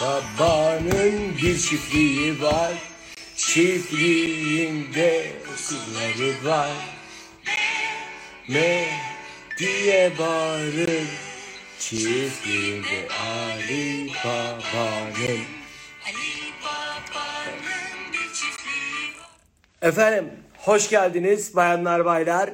Babanın bir çiftliği var. Çiftliğinde suları var. Me diye bağırır. Çiftliğinde Ali Baba'nın. Efendim hoş geldiniz bayanlar baylar.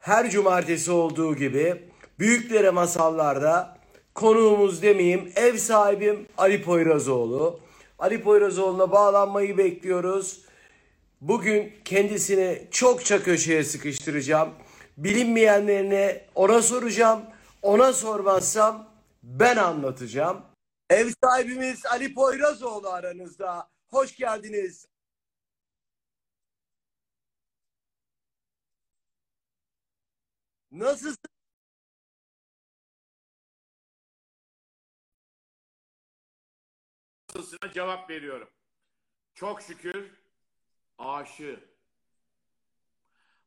Her cumartesi olduğu gibi Büyüklere Masallar'da konuğumuz demeyeyim ev sahibim Ali Poyrazoğlu. Ali Poyrazoğlu'na bağlanmayı bekliyoruz. Bugün kendisini çokça köşeye sıkıştıracağım. Bilinmeyenlerini ona soracağım. Ona sormazsam ben anlatacağım. Ev sahibimiz Ali Poyrazoğlu aranızda. Hoş geldiniz. Nasılsın? Sorusuna cevap veriyorum. Çok şükür aşığım.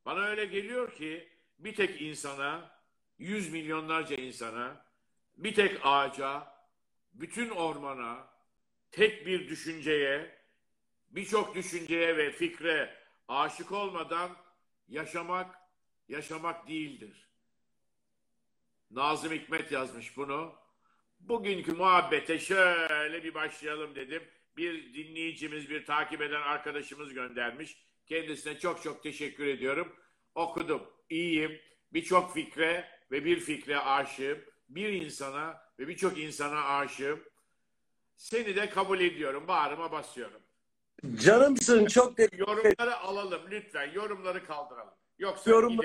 Bana öyle geliyor ki bir tek insana, yüz milyonlarca insana, bir tek ağaca, bütün ormana, tek bir düşünceye, birçok düşünceye ve fikre aşık olmadan yaşamak, yaşamak değildir. Nazım Hikmet yazmış bunu. Bugünkü muhabbete şöyle bir başlayalım dedim. Bir dinleyicimiz, bir takip eden arkadaşımız göndermiş. Kendisine çok çok teşekkür ediyorum. Okudum. İyiyim. Birçok fikre ve bir fikre aşığım. Bir insana ve birçok insana aşığım. Seni de kabul ediyorum. Bağrıma basıyorum. Canımsın çok te- Yorumları alalım lütfen. Yorumları kaldıralım. Yoksa Yorumları-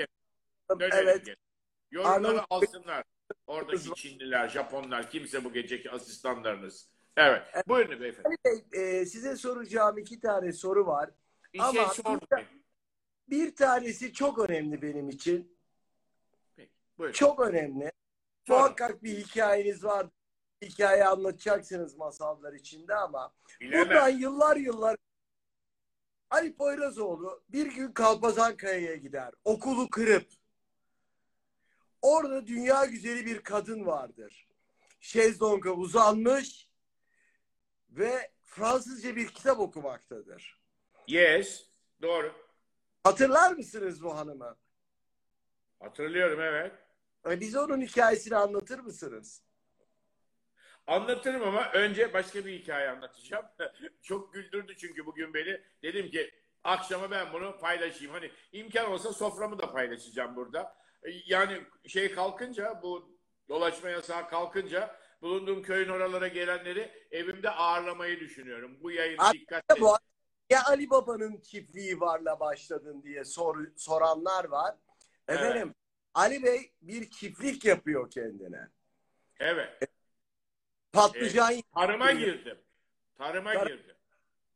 gidelim. Dönelim Evet. geri. Yorumları Arnavut- alsınlar. Oradaki Çinliler, Japonlar, kimse bu geceki asistanlarınız. Evet. Buyurun beyefendi. Ali Bey, e, size soracağım iki tane soru var. Bir Ama şey bir- sormayın. Bir tanesi çok önemli benim için. Peki, Buyurun. Çok önemli. Sorun. Muhakkak bir hikayeniz var. Hikaye anlatacaksınız masallar içinde ama Bilemem. buradan yıllar yıllar Ali Poyrazoğlu bir gün Kalpazankaya'ya gider. Okulu kırıp orada dünya güzeli bir kadın vardır. Şezlonga uzanmış ve Fransızca bir kitap okumaktadır. Yes. Doğru. Hatırlar mısınız bu hanımı? Hatırlıyorum evet. E, Bize onun hikayesini anlatır mısınız? Anlatırım ama önce başka bir hikaye anlatacağım. Çok güldürdü çünkü bugün beni. Dedim ki akşama ben bunu paylaşayım. Hani imkan olsa soframı da paylaşacağım burada. E, Yani şey kalkınca bu dolaşma yasağı kalkınca bulunduğum köyün oralara gelenleri evimde ağırlamayı düşünüyorum. Bu yayını Aslında dikkatle bu ya Ali Baba'nın çiftliği varla başladın diye sor, soranlar var. Efendim Ali Bey bir çiftlik yapıyor kendine. Evet. Patlıcan Tarıma girdim. Tarıma Tar- girdim.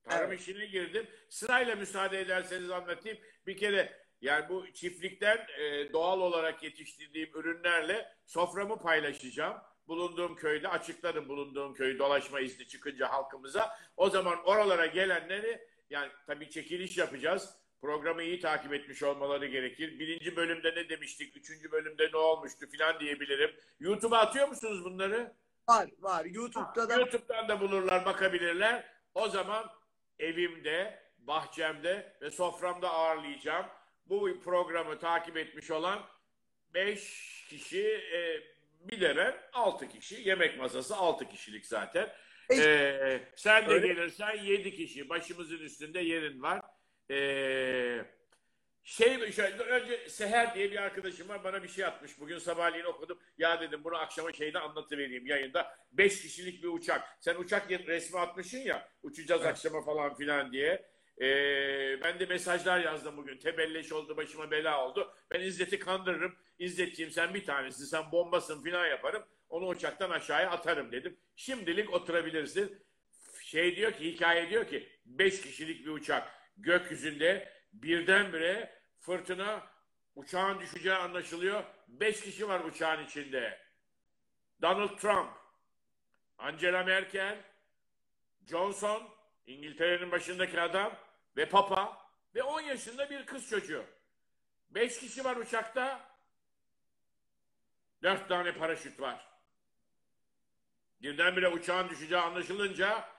Tarım Evet. işine girdim. Sırayla müsaade ederseniz anlatayım. Bir kere yani bu çiftlikten e, doğal olarak yetiştirdiğim ürünlerle soframı paylaşacağım. Bulunduğum köyde açıkladım bulunduğum köyü dolaşma izni çıkınca halkımıza. O zaman oralara gelenleri yani tabii çekiliş yapacağız. Programı iyi takip etmiş olmaları gerekir. Birinci bölümde ne demiştik? Üçüncü bölümde ne olmuştu filan diyebilirim. YouTube'a atıyor musunuz bunları? var var. YouTube'da da YouTube'dan da bulurlar, bakabilirler. O zaman evimde, bahçemde ve soframda ağırlayacağım. Bu programı takip etmiş olan 5 kişi, e, bir de ben 6 kişi. Yemek masası 6 kişilik zaten. E, sen de Öyle. gelirsen 7 kişi. Başımızın üstünde yerin var. E, şey şöyle, önce Seher diye bir arkadaşım var bana bir şey atmış. Bugün sabahleyin okudum. Ya dedim bunu akşama şeyde anlatıvereyim yayında. Beş kişilik bir uçak. Sen uçak resmi atmışsın ya. Uçacağız Evet. akşama falan filan diye. Ee, ben de mesajlar yazdım bugün. Tebelleş oldu başıma bela oldu. Ben İzzet'i kandırırım. İzzetciğim sen bir tanesin. Sen bombasın filan yaparım. Onu uçaktan aşağıya atarım dedim. Şimdilik oturabilirsin. Şey diyor ki hikaye diyor ki beş kişilik bir uçak gökyüzünde birdenbire fırtına uçağın düşeceği anlaşılıyor. Beş kişi var uçağın içinde. Donald Trump, Angela Merkel, Johnson, İngiltere'nin başındaki adam ve Papa ve 10 yaşında bir kız çocuğu. Beş kişi var uçakta. Dört tane paraşüt var. Birdenbire uçağın düşeceği anlaşılınca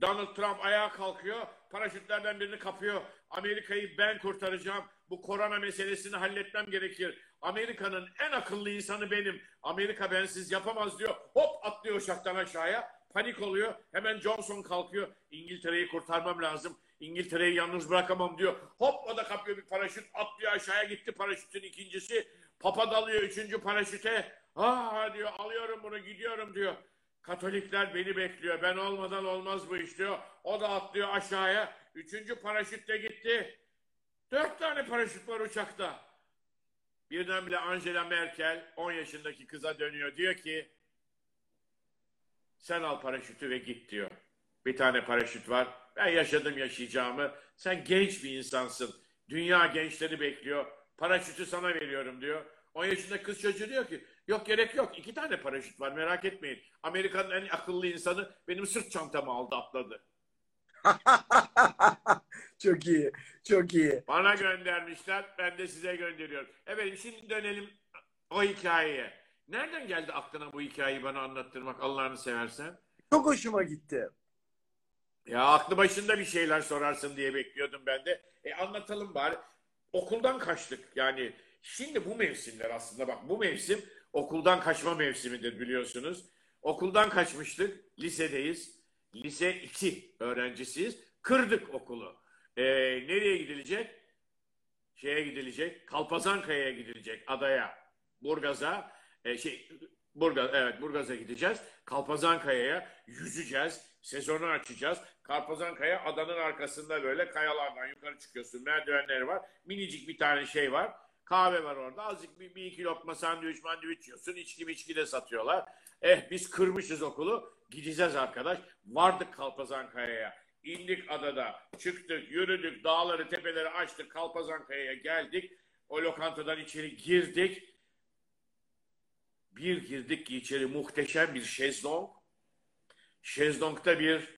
Donald Trump ayağa kalkıyor. Paraşütlerden birini kapıyor. Amerika'yı ben kurtaracağım. Bu korona meselesini halletmem gerekir. Amerika'nın en akıllı insanı benim. Amerika bensiz yapamaz diyor. Hop atlıyor uçaktan aşağıya. Panik oluyor. Hemen Johnson kalkıyor. İngiltere'yi kurtarmam lazım. İngiltere'yi yalnız bırakamam diyor. Hop o da kapıyor bir paraşüt. Atlıyor aşağıya gitti paraşütün ikincisi. Papa dalıyor üçüncü paraşüte. Aa diyor alıyorum bunu gidiyorum diyor. Katolikler beni bekliyor. Ben olmadan olmaz bu iş diyor. O da atlıyor aşağıya. Üçüncü paraşüt de gitti. Dört tane paraşüt var uçakta. Birdenbire Angela Merkel 10 yaşındaki kıza dönüyor. Diyor ki sen al paraşütü ve git diyor. Bir tane paraşüt var. Ben yaşadım yaşayacağımı. Sen genç bir insansın. Dünya gençleri bekliyor. Paraşütü sana veriyorum diyor. 10 yaşında kız çocuğu diyor ki yok gerek yok. İki tane paraşüt var merak etmeyin. Amerika'nın en akıllı insanı benim sırt çantamı aldı atladı. çok iyi. Çok iyi. Bana göndermişler. Ben de size gönderiyorum. Evet şimdi dönelim o hikayeye. Nereden geldi aklına bu hikayeyi bana anlattırmak Allah'ını seversen? Çok hoşuma gitti. Ya aklı başında bir şeyler sorarsın diye bekliyordum ben de. E anlatalım bari. Okuldan kaçtık. Yani şimdi bu mevsimler aslında bak bu mevsim okuldan kaçma mevsimidir biliyorsunuz. Okuldan kaçmıştık. Lisedeyiz. Lise 2 öğrencisiyiz. Kırdık okulu. E, nereye gidilecek? Şeye gidilecek. Kalpazankaya'ya gidilecek. Adaya. Burgaz'a. E, şey Burgaz, evet Burgaz'a gideceğiz. Kalpazankaya'ya yüzeceğiz. Sezonu açacağız. Kalpazankaya adanın arkasında böyle kayalardan yukarı çıkıyorsun. Merdivenleri var. Minicik bir tane şey var. Kahve var orada. Azıcık bir, bir iki lokma sandviç mandviç yiyorsun. İçki içki de satıyorlar. Eh biz kırmışız okulu. Gideceğiz arkadaş. Vardık Kalpazankaya'ya. İndik adada. Çıktık, yürüdük, dağları, tepeleri açtık. Kalpazankaya'ya geldik. O lokantadan içeri girdik. Bir girdik ki içeri muhteşem bir şezlong. Şezlong'da bir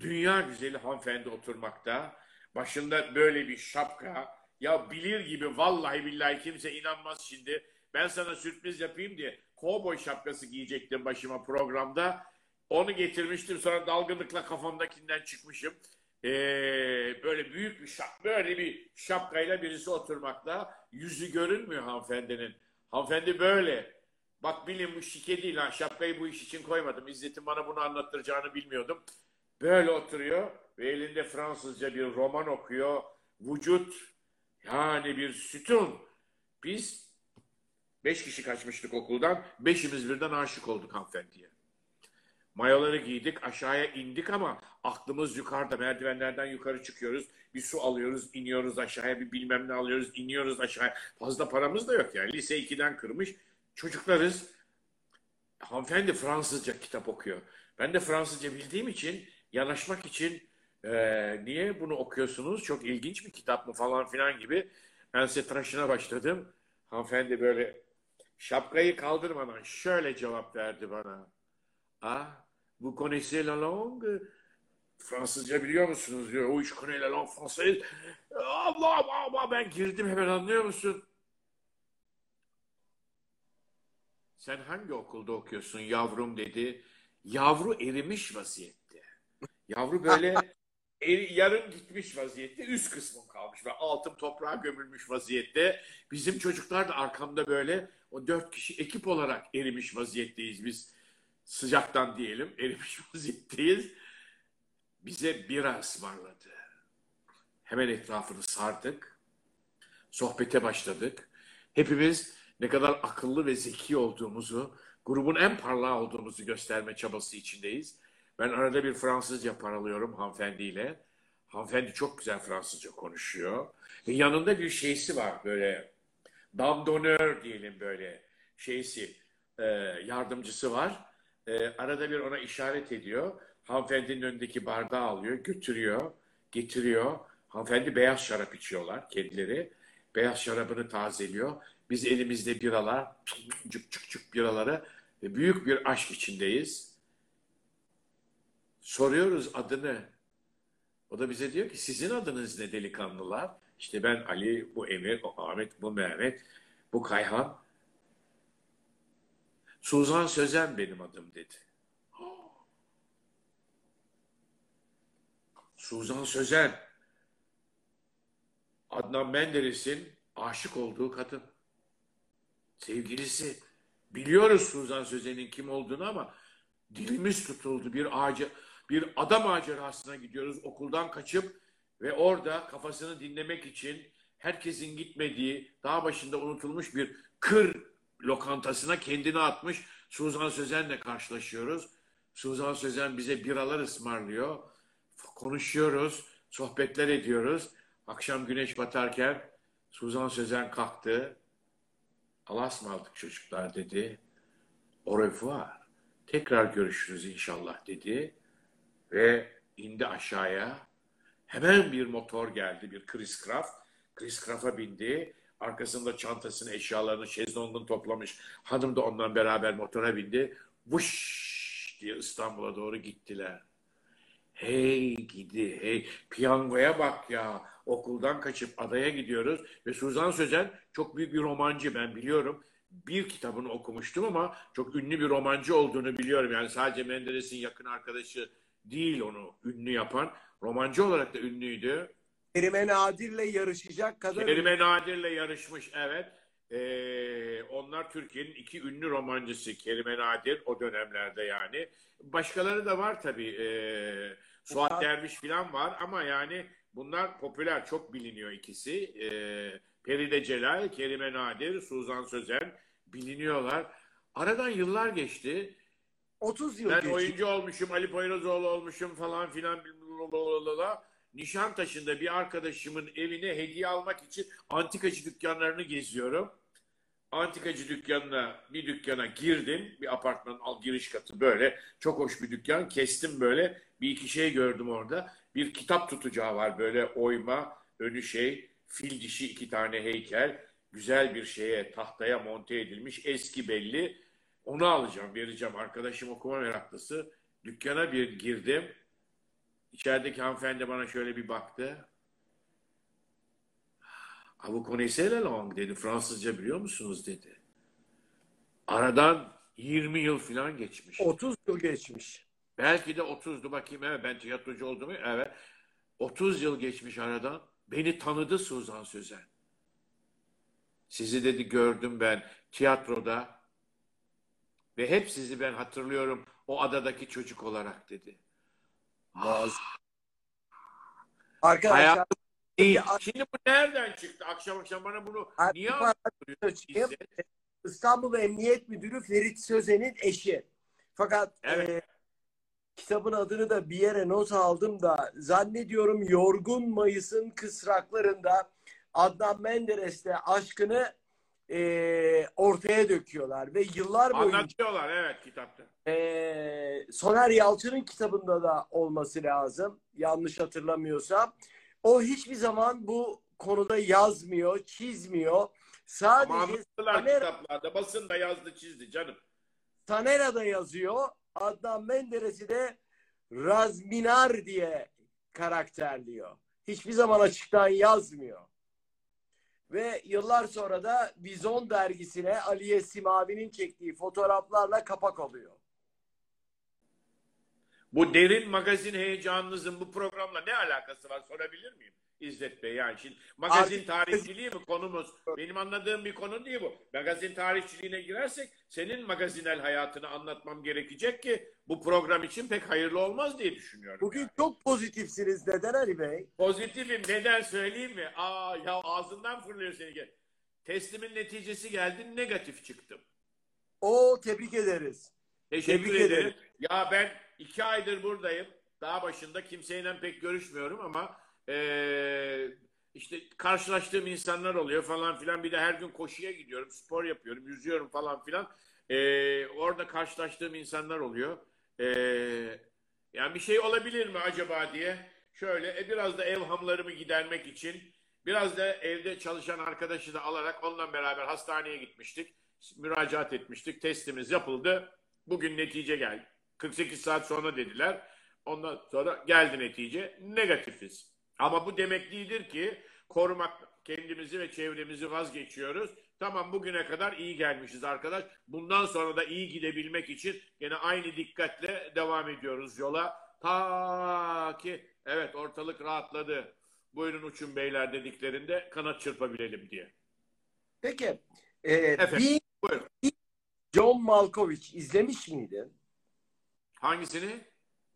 dünya güzeli hanımefendi oturmakta. Başında böyle bir şapka. Ya bilir gibi vallahi billahi kimse inanmaz şimdi. Ben sana sürpriz yapayım diye kovboy şapkası giyecektim başıma programda. Onu getirmiştim sonra dalgınlıkla kafamdakinden çıkmışım. Ee, böyle büyük bir şap, böyle bir şapkayla birisi oturmakta. Yüzü görünmüyor hanımefendinin. Hanımefendi böyle. Bak bilin bu şike değil ha. Şapkayı bu iş için koymadım. İzzet'in bana bunu anlattıracağını bilmiyordum. Böyle oturuyor ve elinde Fransızca bir roman okuyor. Vücut yani bir sütun. Biz beş kişi kaçmıştık okuldan. Beşimiz birden aşık olduk hanımefendiye. Mayoları giydik aşağıya indik ama aklımız yukarıda merdivenlerden yukarı çıkıyoruz. Bir su alıyoruz iniyoruz aşağıya bir bilmem ne alıyoruz iniyoruz aşağıya. Fazla paramız da yok yani lise 2'den kırmış çocuklarız. Hanımefendi Fransızca kitap okuyor. Ben de Fransızca bildiğim için yanaşmak için e, niye bunu okuyorsunuz? Çok ilginç bir kitap mı falan filan gibi. Ben size tıraşına başladım. Hanımefendi böyle şapkayı kaldırmadan şöyle cevap verdi bana. Ah, vous connaissez la langue? Fransızca biliyor musunuz diyor. O iş connais la langue française. Allah Allah ben girdim hemen anlıyor musun? Sen hangi okulda okuyorsun yavrum dedi. Yavru erimiş vaziyette. Yavru böyle eri, yarım gitmiş vaziyette. Üst kısmım kalmış ve altım toprağa gömülmüş vaziyette. Bizim çocuklar da arkamda böyle o dört kişi ekip olarak erimiş vaziyetteyiz biz. Sıcaktan diyelim erimiş vaziyetteyiz. Bize bira ısmarladı. Hemen etrafını sardık. Sohbete başladık. Hepimiz ne kadar akıllı ve zeki olduğumuzu, grubun en parlağı olduğumuzu gösterme çabası içindeyiz. Ben arada bir Fransızca paralıyorum hanımefendiyle. Hanımefendi çok güzel Fransızca konuşuyor. Ve yanında bir şeysi var böyle, dam d'honneur diyelim böyle şeysi, e, yardımcısı var. E, arada bir ona işaret ediyor. Hanımefendinin önündeki bardağı alıyor, götürüyor, getiriyor. Hanımefendi beyaz şarap içiyorlar kendileri. Beyaz şarabını tazeliyor. Biz elimizde biralar, cık cık cık biraları ve büyük bir aşk içindeyiz. Soruyoruz adını. O da bize diyor ki sizin adınız ne delikanlılar? İşte ben Ali, bu Emir, o Ahmet, bu Mehmet, bu Kayhan. Suzan Sözen benim adım dedi. Suzan Sözen. Adnan Menderes'in aşık olduğu kadın. Sevgilisi. Biliyoruz Suzan Sözen'in kim olduğunu ama dilimiz tutuldu. Bir ağaca, bir ada macerasına gidiyoruz okuldan kaçıp ve orada kafasını dinlemek için herkesin gitmediği, dağ başında unutulmuş bir kır lokantasına kendini atmış Suzan Sözen'le karşılaşıyoruz. Suzan Sözen bize biralar ısmarlıyor. Konuşuyoruz, sohbetler ediyoruz. Akşam güneş batarken Suzan Sözen kalktı. Allah'a ısmarladık çocuklar dedi. Au revoir. Tekrar görüşürüz inşallah dedi. Ve indi aşağıya. Hemen bir motor geldi, bir Chris Craft. Chris Craft'a bindi. Arkasında çantasını, eşyalarını, şezlongun toplamış. Hanım da ondan beraber motora bindi. Vuş diye İstanbul'a doğru gittiler. Hey gidi hey piyangoya bak ya okuldan kaçıp adaya gidiyoruz ve Suzan Sözen çok büyük bir romancı ben biliyorum. Bir kitabını okumuştum ama çok ünlü bir romancı olduğunu biliyorum. Yani sadece Menderes'in yakın arkadaşı değil onu ünlü yapan. Romancı olarak da ünlüydü. Kerime Nadir'le yarışacak kadar Kerime Nadir'le yarışmış evet. Ee, onlar Türkiye'nin iki ünlü romancısı Kerime Nadir o dönemlerde yani. Başkaları da var tabii. Ee, Suat Derviş falan var ama yani bunlar popüler, çok biliniyor ikisi. Ee, Peride Celal, Kerime Nadir, Suzan Sözen biliniyorlar. Aradan yıllar geçti. 30 yıl Ben geçti. oyuncu olmuşum, Ali Poyrazoğlu olmuşum falan filan. Nişantaşı'nda bir arkadaşımın evine hediye almak için antikacı dükkanlarını geziyorum. Antikacı dükkanına bir dükkana girdim. Bir apartmanın al giriş katı böyle. Çok hoş bir dükkan. Kestim böyle. Bir iki şey gördüm orada. Bir kitap tutacağı var böyle oyma, önü şey, fil dişi iki tane heykel. Güzel bir şeye, tahtaya monte edilmiş. Eski belli. Onu alacağım, vereceğim. Arkadaşım okuma meraklısı. Dükkana bir girdim. İçerideki hanımefendi bana şöyle bir baktı. Vous connaissez la langue dedi. Fransızca biliyor musunuz dedi. Aradan 20 yıl falan geçmiş. 30 yıl geçmiş. Belki de 30'du bakayım. Evet ben tiyatrocu oldum. Evet. 30 yıl geçmiş aradan. Beni tanıdı Suzan Sözen. Sizi dedi gördüm ben tiyatroda ve hep sizi ben hatırlıyorum o adadaki çocuk olarak dedi. Muazzam. Arkadaşlar Hayatım değil. Şimdi bu nereden çıktı? Akşam akşam bana bunu Abi, niye anlatıyorsun? İstanbul Emniyet Müdürü Ferit Sözen'in eşi. Fakat Evet. e, kitabın adını da bir yere not aldım da zannediyorum Yorgun Mayıs'ın kısraklarında Adnan Menderes'le aşkını e, ortaya döküyorlar ve yıllar boyunca Anlatıyorlar evet kitapta. e, Soner Yalçın'ın kitabında da olması lazım. Yanlış hatırlamıyorsam. O hiçbir zaman bu konuda yazmıyor, çizmiyor. Ama Sadece anlattılar Soner, kitaplarda. Basın da yazdı çizdi canım. Tanera'da yazıyor. Adnan Menderes'i de Razminar diye karakterliyor. Hiçbir zaman açıktan yazmıyor. Ve yıllar sonra da Bizon dergisine Aliye Simavi'nin çektiği fotoğraflarla kapak oluyor. Bu derin magazin heyecanınızın bu programla ne alakası var sorabilir miyim? İzzet Bey yani şimdi magazin tarihçiliği mi konumuz? Benim anladığım bir konu değil bu. Magazin tarihçiliğine girersek senin magazinel hayatını anlatmam gerekecek ki bu program için pek hayırlı olmaz diye düşünüyorum. Bugün yani. çok pozitifsiniz. Neden Ali Bey? Pozitifim neden söyleyeyim mi? Aa ya ağzından fırlıyor seni. Testimin neticesi geldi negatif çıktım. O tebrik ederiz. Teşekkür Tebrik ederim. ederim. Ya ben iki aydır buradayım. Daha başında kimseyle pek görüşmüyorum ama eee, işte karşılaştığım insanlar oluyor falan filan. Bir de her gün koşuya gidiyorum, spor yapıyorum, yüzüyorum falan filan. Eee, orada karşılaştığım insanlar oluyor. Eee, yani bir şey olabilir mi acaba diye. Şöyle e, biraz da evhamlarımı gidermek için biraz da evde çalışan arkadaşı da alarak onunla beraber hastaneye gitmiştik. Müracaat etmiştik. Testimiz yapıldı. Bugün netice geldi. 48 saat sonra dediler. Ondan sonra geldi netice. Negatifiz. Ama bu demek değildir ki korumak kendimizi ve çevremizi vazgeçiyoruz. Tamam bugüne kadar iyi gelmişiz arkadaş. Bundan sonra da iyi gidebilmek için yine aynı dikkatle devam ediyoruz yola. Ta ki evet ortalık rahatladı. Buyurun uçun beyler dediklerinde kanat çırpabilelim diye. Peki. E, Efendim, buyurun. John Malkovich izlemiş miydin? Hangisini?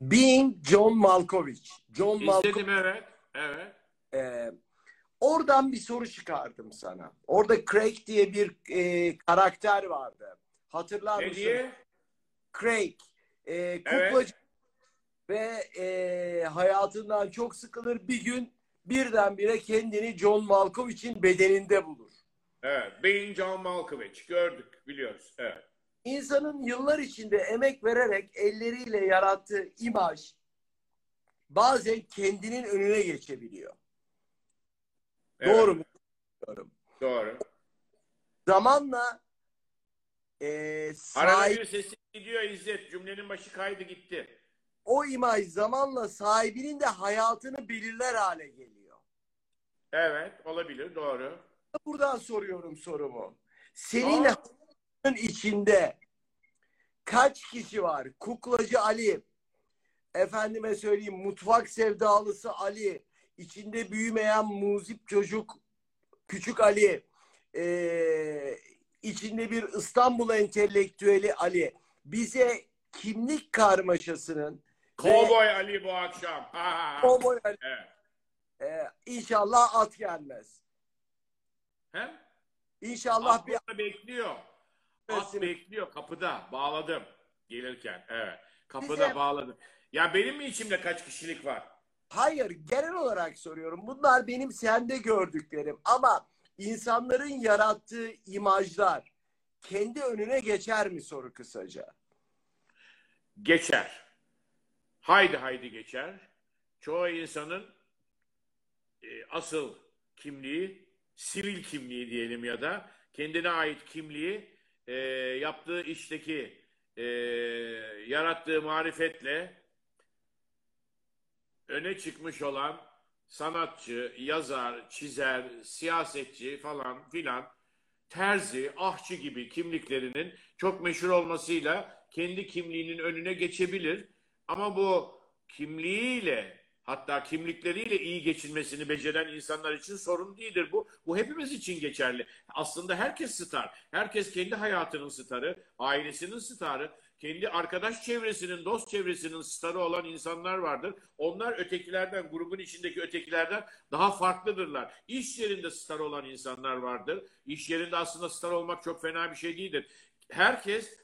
Being John Malkovich. John Malkovich. İzledim evet. Evet. e, oradan bir soru çıkardım sana. Orada Craig diye bir e, karakter vardı. Hatırlar Ne mısın? diye? Craig. E, kuklacı ve e, hayatından çok sıkılır. Bir gün birdenbire kendini John Malkovich'in bedeninde bulur. Evet. Being John Malkovich. Gördük. Biliyoruz. Evet. İnsanın yıllar içinde emek vererek elleriyle yarattığı imaj bazen kendinin önüne geçebiliyor. evet. Doğru mu? Doğru. Doğru. Zamanla e, Arada sahip, bir sesi gidiyor İzzet. Cümlenin başı kaydı gitti. o imaj zamanla sahibinin de hayatını belirler hale geliyor. Evet. Olabilir. Doğru. Buradan soruyorum sorumu. Senin Aa. hayatının içinde kaç kişi var? Kuklacı Ali, efendime söyleyeyim mutfak sevdalısı Ali, içinde büyümeyen muzip çocuk küçük Ali, ee, içinde bir İstanbul entelektüeli Ali. Bize kimlik karmaşasının Kovboy Ali bu akşam. Kovboy Ali, Evet. ee, inşallah at gelmez. He? İnşallah At bir bekliyor. At Kesin. bekliyor kapıda. Bağladım gelirken. Evet. Kapıda Bize- bağladım. Ya benim mi içimde kaç kişilik var? Hayır, genel olarak soruyorum. Bunlar benim sende gördüklerim ama insanların yarattığı imajlar kendi önüne geçer mi soru kısaca? Geçer. Haydi haydi geçer. Çoğu insanın e, asıl kimliği, sivil kimliği diyelim ya da kendine ait kimliği e, yaptığı işteki e, yarattığı marifetle öne çıkmış olan sanatçı, yazar, çizer, siyasetçi falan filan terzi, ahçı gibi kimliklerinin çok meşhur olmasıyla kendi kimliğinin önüne geçebilir. Ama bu kimliğiyle hatta kimlikleriyle iyi geçinmesini beceren insanlar için sorun değildir bu. Bu hepimiz için geçerli. Aslında herkes star. Herkes kendi hayatının starı, ailesinin starı, kendi arkadaş çevresinin, dost çevresinin starı olan insanlar vardır. Onlar ötekilerden, grubun içindeki ötekilerden daha farklıdırlar. İş yerinde star olan insanlar vardır. İş yerinde aslında star olmak çok fena bir şey değildir. Herkes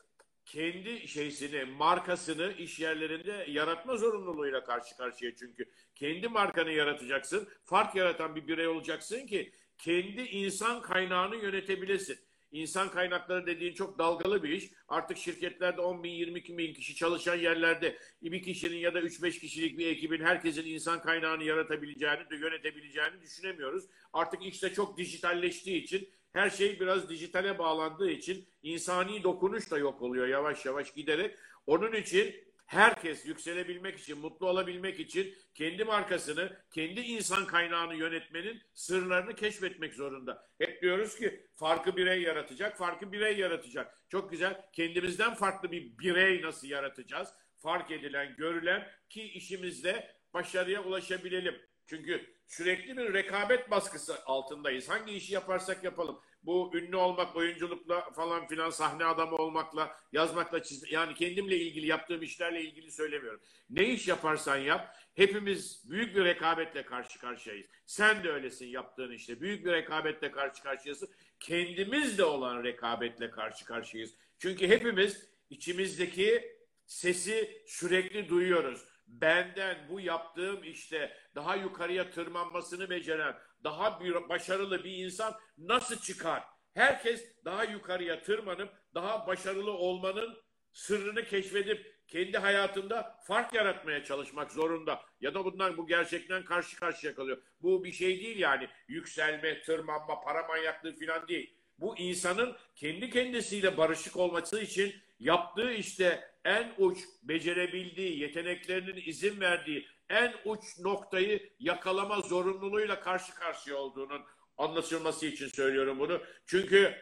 kendi şeysini, markasını iş yerlerinde yaratma zorunluluğuyla karşı karşıya çünkü. Kendi markanı yaratacaksın, fark yaratan bir birey olacaksın ki kendi insan kaynağını yönetebilesin. İnsan kaynakları dediğin çok dalgalı bir iş. Artık şirketlerde 10 bin, 22 bin kişi çalışan yerlerde bir kişinin ya da 3-5 kişilik bir ekibin herkesin insan kaynağını yaratabileceğini de yönetebileceğini düşünemiyoruz. Artık işte çok dijitalleştiği için her şey biraz dijitale bağlandığı için insani dokunuş da yok oluyor yavaş yavaş giderek. Onun için herkes yükselebilmek için, mutlu olabilmek için kendi markasını, kendi insan kaynağını yönetmenin sırlarını keşfetmek zorunda. Hep diyoruz ki farkı birey yaratacak, farkı birey yaratacak. Çok güzel. Kendimizden farklı bir birey nasıl yaratacağız? Fark edilen, görülen ki işimizde başarıya ulaşabilelim. Çünkü sürekli bir rekabet baskısı altındayız. Hangi işi yaparsak yapalım. Bu ünlü olmak, oyunculukla falan filan sahne adamı olmakla, yazmakla, çiz yani kendimle ilgili yaptığım işlerle ilgili söylemiyorum. Ne iş yaparsan yap, hepimiz büyük bir rekabetle karşı karşıyayız. Sen de öylesin yaptığın işte. Büyük bir rekabetle karşı karşıyasın. Kendimizle olan rekabetle karşı karşıyayız. Çünkü hepimiz içimizdeki sesi sürekli duyuyoruz benden bu yaptığım işte daha yukarıya tırmanmasını beceren, daha bir başarılı bir insan nasıl çıkar? Herkes daha yukarıya tırmanıp daha başarılı olmanın sırrını keşfedip kendi hayatında fark yaratmaya çalışmak zorunda. Ya da bundan bu gerçekten karşı karşıya kalıyor. Bu bir şey değil yani yükselme, tırmanma, para manyaklığı falan değil. Bu insanın kendi kendisiyle barışık olması için yaptığı işte en uç becerebildiği, yeteneklerinin izin verdiği en uç noktayı yakalama zorunluluğuyla karşı karşıya olduğunun anlaşılması için söylüyorum bunu. Çünkü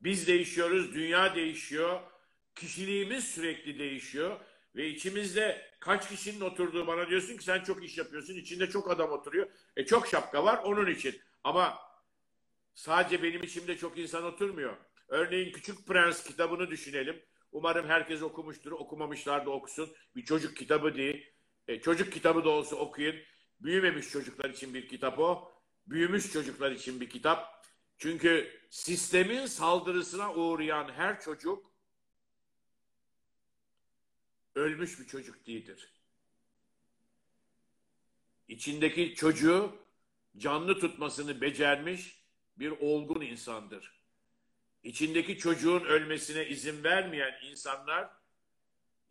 biz değişiyoruz, dünya değişiyor, kişiliğimiz sürekli değişiyor. Ve içimizde kaç kişinin oturduğu bana diyorsun ki sen çok iş yapıyorsun. İçinde çok adam oturuyor. E çok şapka var onun için. Ama sadece benim içimde çok insan oturmuyor. Örneğin Küçük Prens kitabını düşünelim. Umarım herkes okumuştur. Okumamışlar da okusun. Bir çocuk kitabı değil. E, çocuk kitabı da olsa okuyun. Büyümemiş çocuklar için bir kitap o. Büyümüş çocuklar için bir kitap. Çünkü sistemin saldırısına uğrayan her çocuk ölmüş bir çocuk değildir. İçindeki çocuğu canlı tutmasını becermiş bir olgun insandır. İçindeki çocuğun ölmesine izin vermeyen insanlar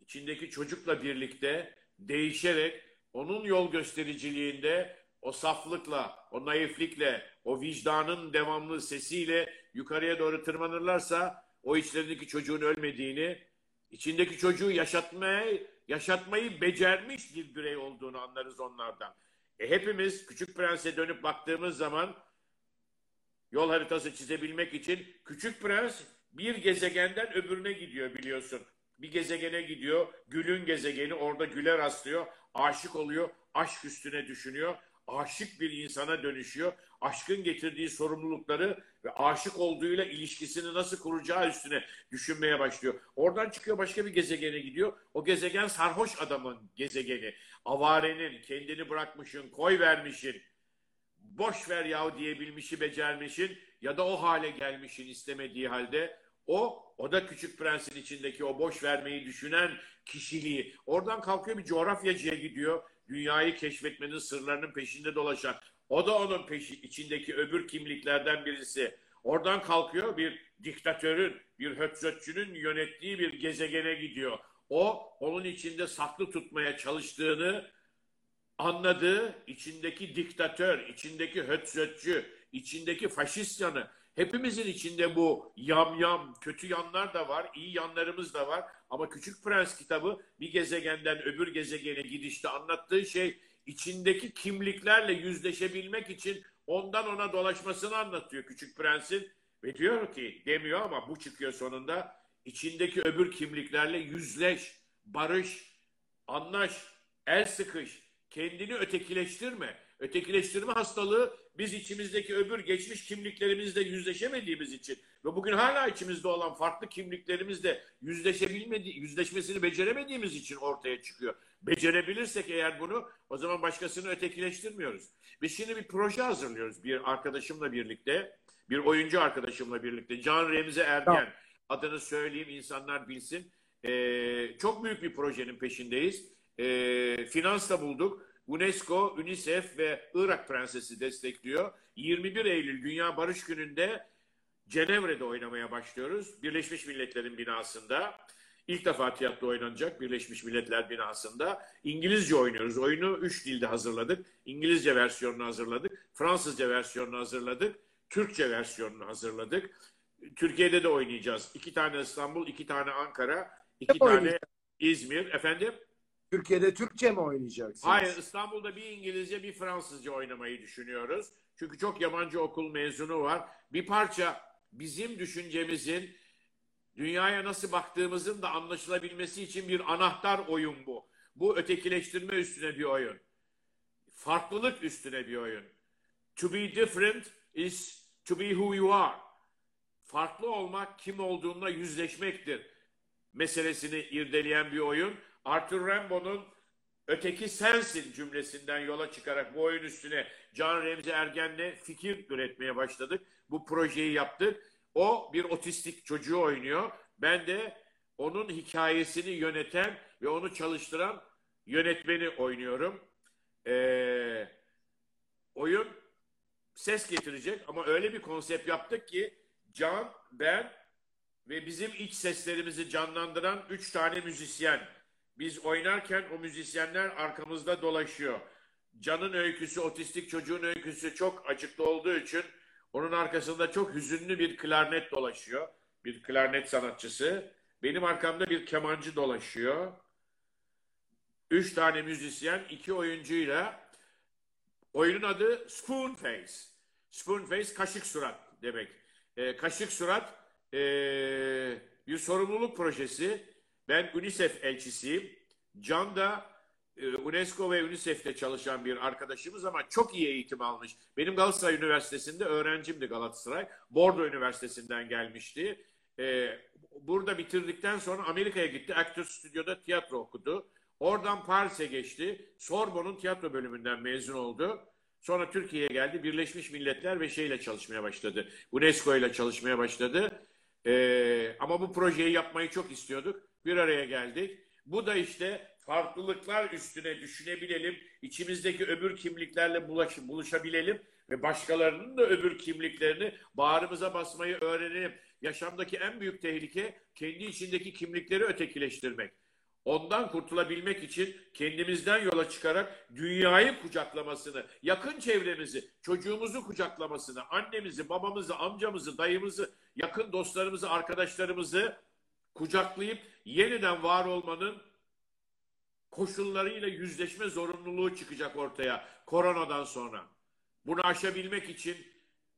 içindeki çocukla birlikte değişerek onun yol göstericiliğinde o saflıkla, o naiflikle, o vicdanın devamlı sesiyle yukarıya doğru tırmanırlarsa o içlerindeki çocuğun ölmediğini, içindeki çocuğu yaşatmayı, yaşatmayı becermiş bir birey olduğunu anlarız onlardan. E hepimiz Küçük Prens'e dönüp baktığımız zaman yol haritası çizebilmek için Küçük Prens bir gezegenden öbürüne gidiyor biliyorsun. Bir gezegene gidiyor, Gül'ün gezegeni orada Gül'e rastlıyor, aşık oluyor, aşk üstüne düşünüyor, aşık bir insana dönüşüyor. Aşkın getirdiği sorumlulukları ve aşık olduğuyla ilişkisini nasıl kuracağı üstüne düşünmeye başlıyor. Oradan çıkıyor başka bir gezegene gidiyor. O gezegen sarhoş adamın gezegeni. Avarenin, kendini bırakmışın, koy vermişin, boş ver yahu diyebilmişi becermişin ya da o hale gelmişin istemediği halde o, o da Küçük Prens'in içindeki o boş vermeyi düşünen kişiliği. Oradan kalkıyor bir coğrafyacıya gidiyor. Dünyayı keşfetmenin sırlarının peşinde dolaşan. O da onun peşi, içindeki öbür kimliklerden birisi. Oradan kalkıyor bir diktatörün, bir hötzötçünün yönettiği bir gezegene gidiyor. O, onun içinde saklı tutmaya çalıştığını anladığı içindeki diktatör, içindeki hötzötçü, içindeki faşist yanı, Hepimizin içinde bu yam yam, kötü yanlar da var, iyi yanlarımız da var. Ama Küçük Prens kitabı bir gezegenden öbür gezegene gidişte anlattığı şey içindeki kimliklerle yüzleşebilmek için ondan ona dolaşmasını anlatıyor Küçük Prens'in. Ve diyor ki, demiyor ama bu çıkıyor sonunda, içindeki öbür kimliklerle yüzleş, barış, anlaş, el sıkış, kendini ötekileştirme. Ötekileştirme hastalığı biz içimizdeki öbür geçmiş kimliklerimizle yüzleşemediğimiz için ve bugün hala içimizde olan farklı kimliklerimizle yüzleşebilmedi, yüzleşmesini beceremediğimiz için ortaya çıkıyor. Becerebilirsek eğer bunu o zaman başkasını ötekileştirmiyoruz. Biz şimdi bir proje hazırlıyoruz bir arkadaşımla birlikte, bir oyuncu arkadaşımla birlikte. Can Remzi Ergen adını söyleyeyim insanlar bilsin. Ee, çok büyük bir projenin peşindeyiz. Ee, finans da bulduk. UNESCO, UNICEF ve Irak Prensesi destekliyor. 21 Eylül Dünya Barış Günü'nde Cenevre'de oynamaya başlıyoruz. Birleşmiş Milletler'in binasında. İlk defa tiyatro oynanacak Birleşmiş Milletler binasında. İngilizce oynuyoruz. Oyunu üç dilde hazırladık. İngilizce versiyonunu hazırladık. Fransızca versiyonunu hazırladık. Türkçe versiyonunu hazırladık. Türkiye'de de oynayacağız. İki tane İstanbul, iki tane Ankara, iki tane İzmir. Efendim? Türkiye'de Türkçe mi oynayacaksınız? Hayır İstanbul'da bir İngilizce bir Fransızca oynamayı düşünüyoruz. Çünkü çok yabancı okul mezunu var. Bir parça bizim düşüncemizin dünyaya nasıl baktığımızın da anlaşılabilmesi için bir anahtar oyun bu. Bu ötekileştirme üstüne bir oyun. Farklılık üstüne bir oyun. To be different is to be who you are. Farklı olmak kim olduğunla yüzleşmektir meselesini irdeleyen bir oyun. Arthur Rimbaud'un öteki sensin cümlesinden yola çıkarak bu oyun üstüne Can Remzi Ergen'le fikir üretmeye başladık. Bu projeyi yaptık. O bir otistik çocuğu oynuyor. Ben de onun hikayesini yöneten ve onu çalıştıran yönetmeni oynuyorum. Ee, oyun ses getirecek ama öyle bir konsept yaptık ki Can, ben ve bizim iç seslerimizi canlandıran üç tane müzisyen biz oynarken o müzisyenler arkamızda dolaşıyor. Can'ın öyküsü, otistik çocuğun öyküsü çok açıklı olduğu için onun arkasında çok hüzünlü bir klarnet dolaşıyor. Bir klarnet sanatçısı. Benim arkamda bir kemancı dolaşıyor. Üç tane müzisyen, iki oyuncuyla oyunun adı Spoon Face. Spoon Face kaşık surat demek. E, kaşık surat e, bir sorumluluk projesi. Ben UNICEF elçisiyim. Can da e, UNESCO ve UNICEF'te çalışan bir arkadaşımız ama çok iyi eğitim almış. Benim Galatasaray Üniversitesi'nde öğrencimdi Galatasaray. Bordo Üniversitesi'nden gelmişti. E, burada bitirdikten sonra Amerika'ya gitti. Aktör Stüdyo'da tiyatro okudu. Oradan Paris'e geçti. Sorbon'un tiyatro bölümünden mezun oldu. Sonra Türkiye'ye geldi. Birleşmiş Milletler ve şeyle çalışmaya başladı. UNESCO ile çalışmaya başladı. Ee, ama bu projeyi yapmayı çok istiyorduk. Bir araya geldik. Bu da işte farklılıklar üstüne düşünebilelim. içimizdeki öbür kimliklerle bulaş, buluşabilelim ve başkalarının da öbür kimliklerini bağrımıza basmayı öğrenelim. Yaşamdaki en büyük tehlike kendi içindeki kimlikleri ötekileştirmek. Ondan kurtulabilmek için kendimizden yola çıkarak dünyayı kucaklamasını, yakın çevremizi, çocuğumuzu kucaklamasını, annemizi, babamızı, amcamızı, dayımızı, yakın dostlarımızı, arkadaşlarımızı kucaklayıp yeniden var olmanın koşullarıyla yüzleşme zorunluluğu çıkacak ortaya koronadan sonra. Bunu aşabilmek için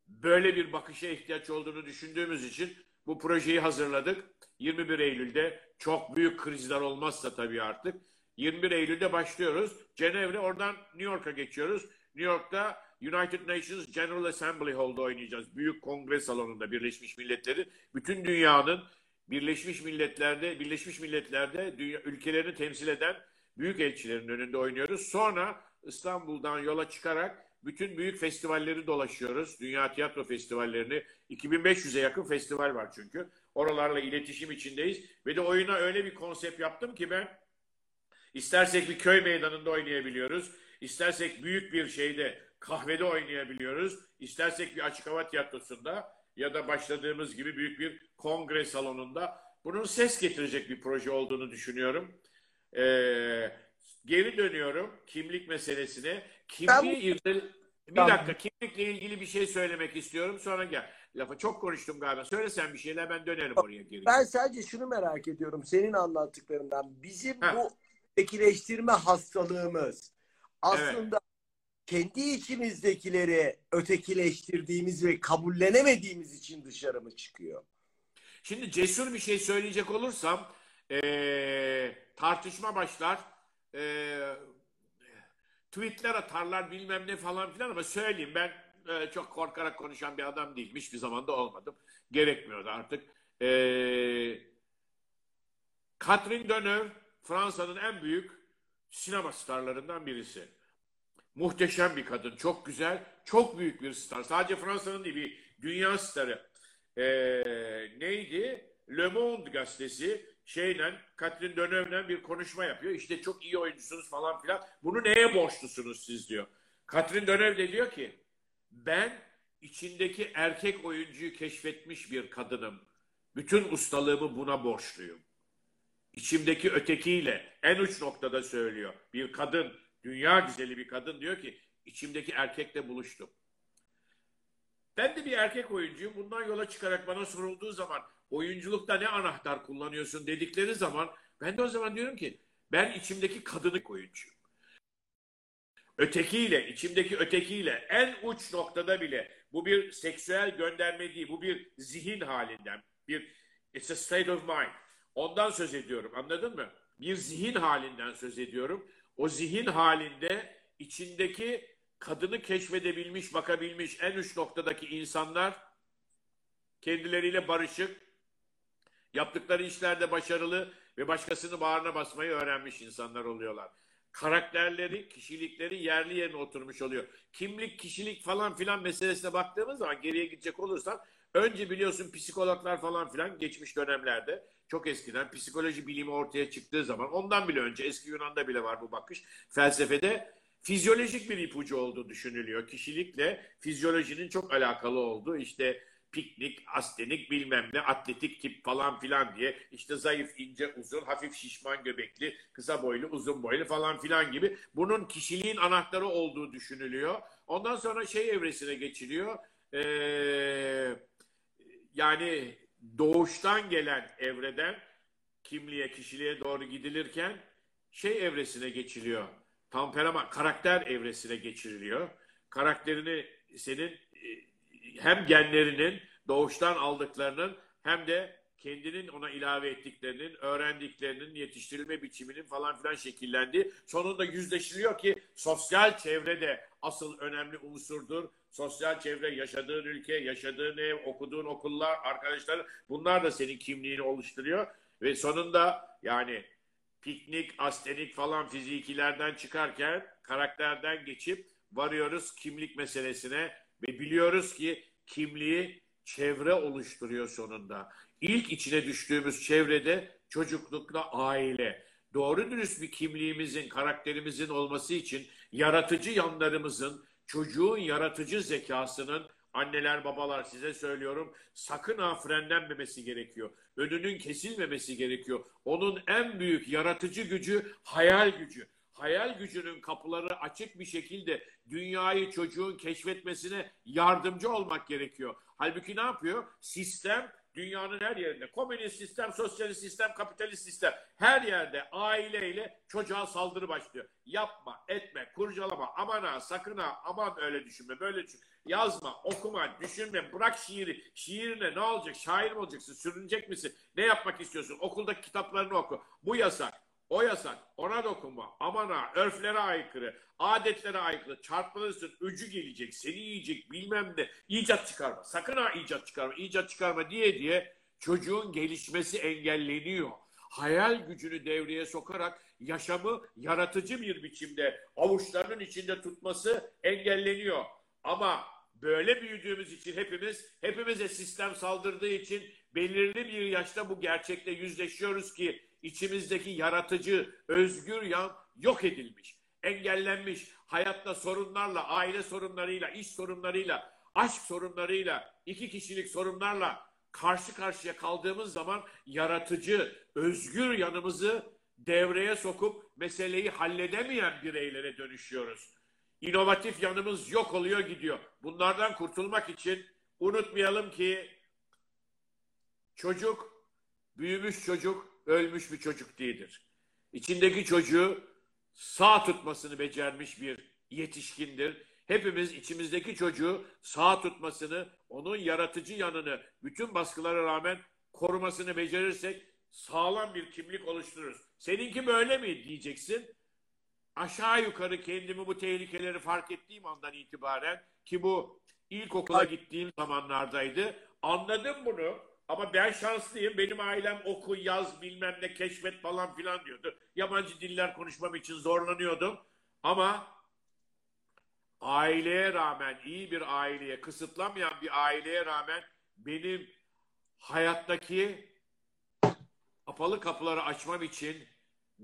böyle bir bakışa ihtiyaç olduğunu düşündüğümüz için bu projeyi hazırladık. 21 Eylül'de çok büyük krizler olmazsa tabii artık 21 Eylül'de başlıyoruz. Cenevre oradan New York'a geçiyoruz. New York'ta United Nations General Assembly Hall'da oynayacağız. Büyük kongre salonunda Birleşmiş Milletleri. Bütün dünyanın Birleşmiş Milletler'de, Birleşmiş Milletler'de dünya, ülkelerini temsil eden büyük elçilerin önünde oynuyoruz. Sonra İstanbul'dan yola çıkarak bütün büyük festivalleri dolaşıyoruz. Dünya Tiyatro Festivallerini. 2500'e yakın festival var çünkü. Oralarla iletişim içindeyiz. Ve de oyuna öyle bir konsept yaptım ki ben istersek bir köy meydanında oynayabiliyoruz. İstersek büyük bir şeyde kahvede oynayabiliyoruz. İstersek bir açık hava tiyatrosunda ya da başladığımız gibi büyük bir kongre salonunda. Bunun ses getirecek bir proje olduğunu düşünüyorum. Ee, geri dönüyorum kimlik meselesine. Kimliği ben... Bir tamam. dakika kimlikle ilgili bir şey söylemek istiyorum sonra gel. Lafa çok konuştum galiba. Söylesen bir şeyler ben dönerim oraya geri. Ben sadece şunu merak ediyorum senin anlattıklarından. Bizim Heh. bu ötekileştirme hastalığımız aslında. Kendi içimizdekileri ötekileştirdiğimiz ve kabullenemediğimiz için dışarı mı çıkıyor? Şimdi cesur bir şey söyleyecek olursam ee, tartışma başlar. Ee, tweetler atarlar bilmem ne falan filan ama söyleyeyim ben e, çok korkarak konuşan bir adam değilim. Hiçbir zaman da olmadım. Gerekmiyordu artık. E, Catherine Deneuve Fransa'nın en büyük sinema starlarından birisi. Muhteşem bir kadın. Çok güzel. Çok büyük bir star. Sadece Fransa'nın değil bir dünya starı. E, neydi? Le Monde gazetesi şeyle Catherine Deneuve'le bir konuşma yapıyor. İşte çok iyi oyuncusunuz falan filan. Bunu neye borçlusunuz siz diyor. Catherine Deneuve de diyor ki ben içindeki erkek oyuncuyu keşfetmiş bir kadınım. Bütün ustalığımı buna borçluyum. İçimdeki ötekiyle en uç noktada söylüyor. Bir kadın, dünya güzeli bir kadın diyor ki içimdeki erkekle buluştum. Ben de bir erkek oyuncuyum. Bundan yola çıkarak bana sorulduğu zaman oyunculukta ne anahtar kullanıyorsun dedikleri zaman ben de o zaman diyorum ki ben içimdeki kadını oyuncuyum. Ötekiyle, içimdeki ötekiyle en uç noktada bile bu bir seksüel gönderme değil, bu bir zihin halinden, bir it's a state of mind. Ondan söz ediyorum, anladın mı? Bir zihin halinden söz ediyorum. O zihin halinde içindeki kadını keşfedebilmiş, bakabilmiş en uç noktadaki insanlar kendileriyle barışık, yaptıkları işlerde başarılı ve başkasını bağrına basmayı öğrenmiş insanlar oluyorlar. Karakterleri, kişilikleri yerli yerine oturmuş oluyor. Kimlik, kişilik falan filan meselesine baktığımız zaman geriye gidecek olursan önce biliyorsun psikologlar falan filan geçmiş dönemlerde çok eskiden psikoloji bilimi ortaya çıktığı zaman ondan bile önce eski Yunan'da bile var bu bakış. Felsefede fizyolojik bir ipucu olduğu düşünülüyor. Kişilikle fizyolojinin çok alakalı olduğu işte piknik, astenik bilmem ne, atletik tip falan filan diye işte zayıf, ince, uzun, hafif şişman göbekli, kısa boylu, uzun boylu falan filan gibi bunun kişiliğin anahtarı olduğu düşünülüyor. Ondan sonra şey evresine geçiliyor. Ee, yani doğuştan gelen evreden kimliğe, kişiliğe doğru gidilirken şey evresine geçiliyor. Temperama, karakter evresine geçiriliyor. Karakterini senin hem genlerinin doğuştan aldıklarının hem de kendinin ona ilave ettiklerinin, öğrendiklerinin, yetiştirilme biçiminin falan filan şekillendi. Sonunda yüzleşiliyor ki sosyal çevre de asıl önemli unsurdur. Sosyal çevre, yaşadığın ülke, yaşadığın ev, okuduğun okullar, arkadaşlar bunlar da senin kimliğini oluşturuyor. Ve sonunda yani piknik, astenik falan fizikilerden çıkarken karakterden geçip varıyoruz kimlik meselesine ve biliyoruz ki kimliği çevre oluşturuyor sonunda. İlk içine düştüğümüz çevrede çocuklukla aile. Doğru dürüst bir kimliğimizin, karakterimizin olması için yaratıcı yanlarımızın, çocuğun yaratıcı zekasının anneler babalar size söylüyorum sakın ha frenlenmemesi gerekiyor. Önünün kesilmemesi gerekiyor. Onun en büyük yaratıcı gücü hayal gücü. Hayal gücünün kapıları açık bir şekilde dünyayı çocuğun keşfetmesine yardımcı olmak gerekiyor. Halbuki ne yapıyor? Sistem dünyanın her yerinde. Komünist sistem, sosyalist sistem, kapitalist sistem. Her yerde aileyle çocuğa saldırı başlıyor. Yapma, etme, kurcalama, aman ha, sakın ha, aman öyle düşünme, böyle düşün. Yazma, okuma, düşünme, bırak şiiri. Şiirine ne olacak? Şair mi olacaksın? Sürünecek misin? Ne yapmak istiyorsun? Okuldaki kitaplarını oku. Bu yasak. O yasak. Ona dokunma. Aman ha. Örflere aykırı. Adetlere aykırı. Çarpılırsın. Öcü gelecek. Seni yiyecek. Bilmem ne. İcat çıkarma. Sakın ha icat çıkarma. İcat çıkarma diye diye çocuğun gelişmesi engelleniyor. Hayal gücünü devreye sokarak yaşamı yaratıcı bir biçimde avuçlarının içinde tutması engelleniyor. Ama böyle büyüdüğümüz için hepimiz, hepimize sistem saldırdığı için belirli bir yaşta bu gerçekle yüzleşiyoruz ki içimizdeki yaratıcı, özgür yan yok edilmiş, engellenmiş. Hayatta sorunlarla, aile sorunlarıyla, iş sorunlarıyla, aşk sorunlarıyla, iki kişilik sorunlarla karşı karşıya kaldığımız zaman yaratıcı, özgür yanımızı devreye sokup meseleyi halledemeyen bireylere dönüşüyoruz. İnovatif yanımız yok oluyor gidiyor. Bunlardan kurtulmak için unutmayalım ki çocuk, büyümüş çocuk, ölmüş bir çocuk değildir. İçindeki çocuğu sağ tutmasını becermiş bir yetişkindir. Hepimiz içimizdeki çocuğu sağ tutmasını, onun yaratıcı yanını bütün baskılara rağmen korumasını becerirsek sağlam bir kimlik oluştururuz. Seninki böyle mi diyeceksin? Aşağı yukarı kendimi bu tehlikeleri fark ettiğim andan itibaren ki bu ilkokula gittiğim zamanlardaydı. Anladım bunu ama ben şanslıyım. Benim ailem oku, yaz, bilmem ne, keşfet falan filan diyordu. Yabancı diller konuşmam için zorlanıyordum. Ama aileye rağmen, iyi bir aileye, kısıtlamayan bir aileye rağmen benim hayattaki kapalı kapıları açmam için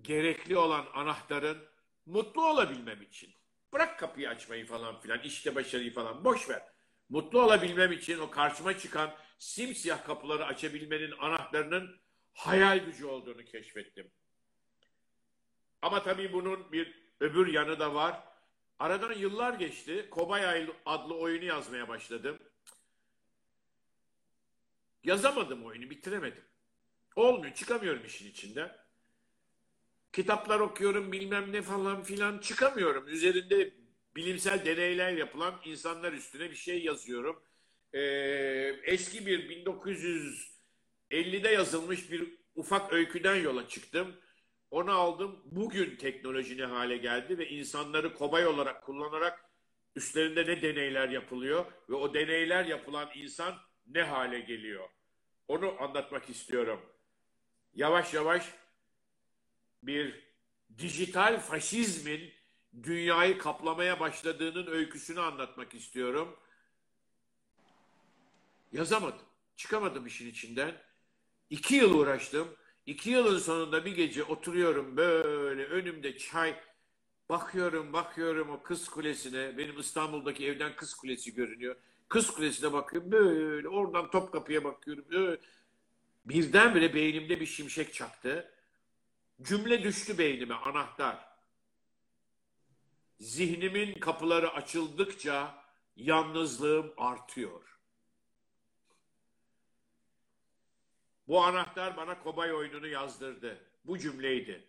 gerekli olan anahtarın mutlu olabilmem için. Bırak kapıyı açmayı falan filan, işte başarıyı falan boş ver. Mutlu olabilmem için o karşıma çıkan simsiyah kapıları açabilmenin anahtarının hayal gücü olduğunu keşfettim. Ama tabii bunun bir öbür yanı da var. Aradan yıllar geçti. Kobay adlı oyunu yazmaya başladım. Yazamadım oyunu, bitiremedim. Olmuyor, çıkamıyorum işin içinden. Kitaplar okuyorum, bilmem ne falan filan çıkamıyorum. Üzerinde bilimsel deneyler yapılan insanlar üstüne bir şey yazıyorum. Ee, eski bir 1950'de yazılmış bir ufak öyküden yola çıktım. Onu aldım. Bugün teknoloji ne hale geldi ve insanları kobay olarak kullanarak üstlerinde ne deneyler yapılıyor ve o deneyler yapılan insan ne hale geliyor. Onu anlatmak istiyorum. Yavaş yavaş bir dijital faşizmin dünyayı kaplamaya başladığının öyküsünü anlatmak istiyorum. Yazamadım. Çıkamadım işin içinden. İki yıl uğraştım. İki yılın sonunda bir gece oturuyorum böyle önümde çay. Bakıyorum bakıyorum o kız kulesine. Benim İstanbul'daki evden kız kulesi görünüyor. Kız kulesine bakıyorum böyle oradan Topkapı'ya bakıyorum. Böyle. Birdenbire beynimde bir şimşek çaktı. Cümle düştü beynime anahtar. Zihnimin kapıları açıldıkça yalnızlığım artıyor. Bu anahtar bana kobay oyununu yazdırdı. Bu cümleydi.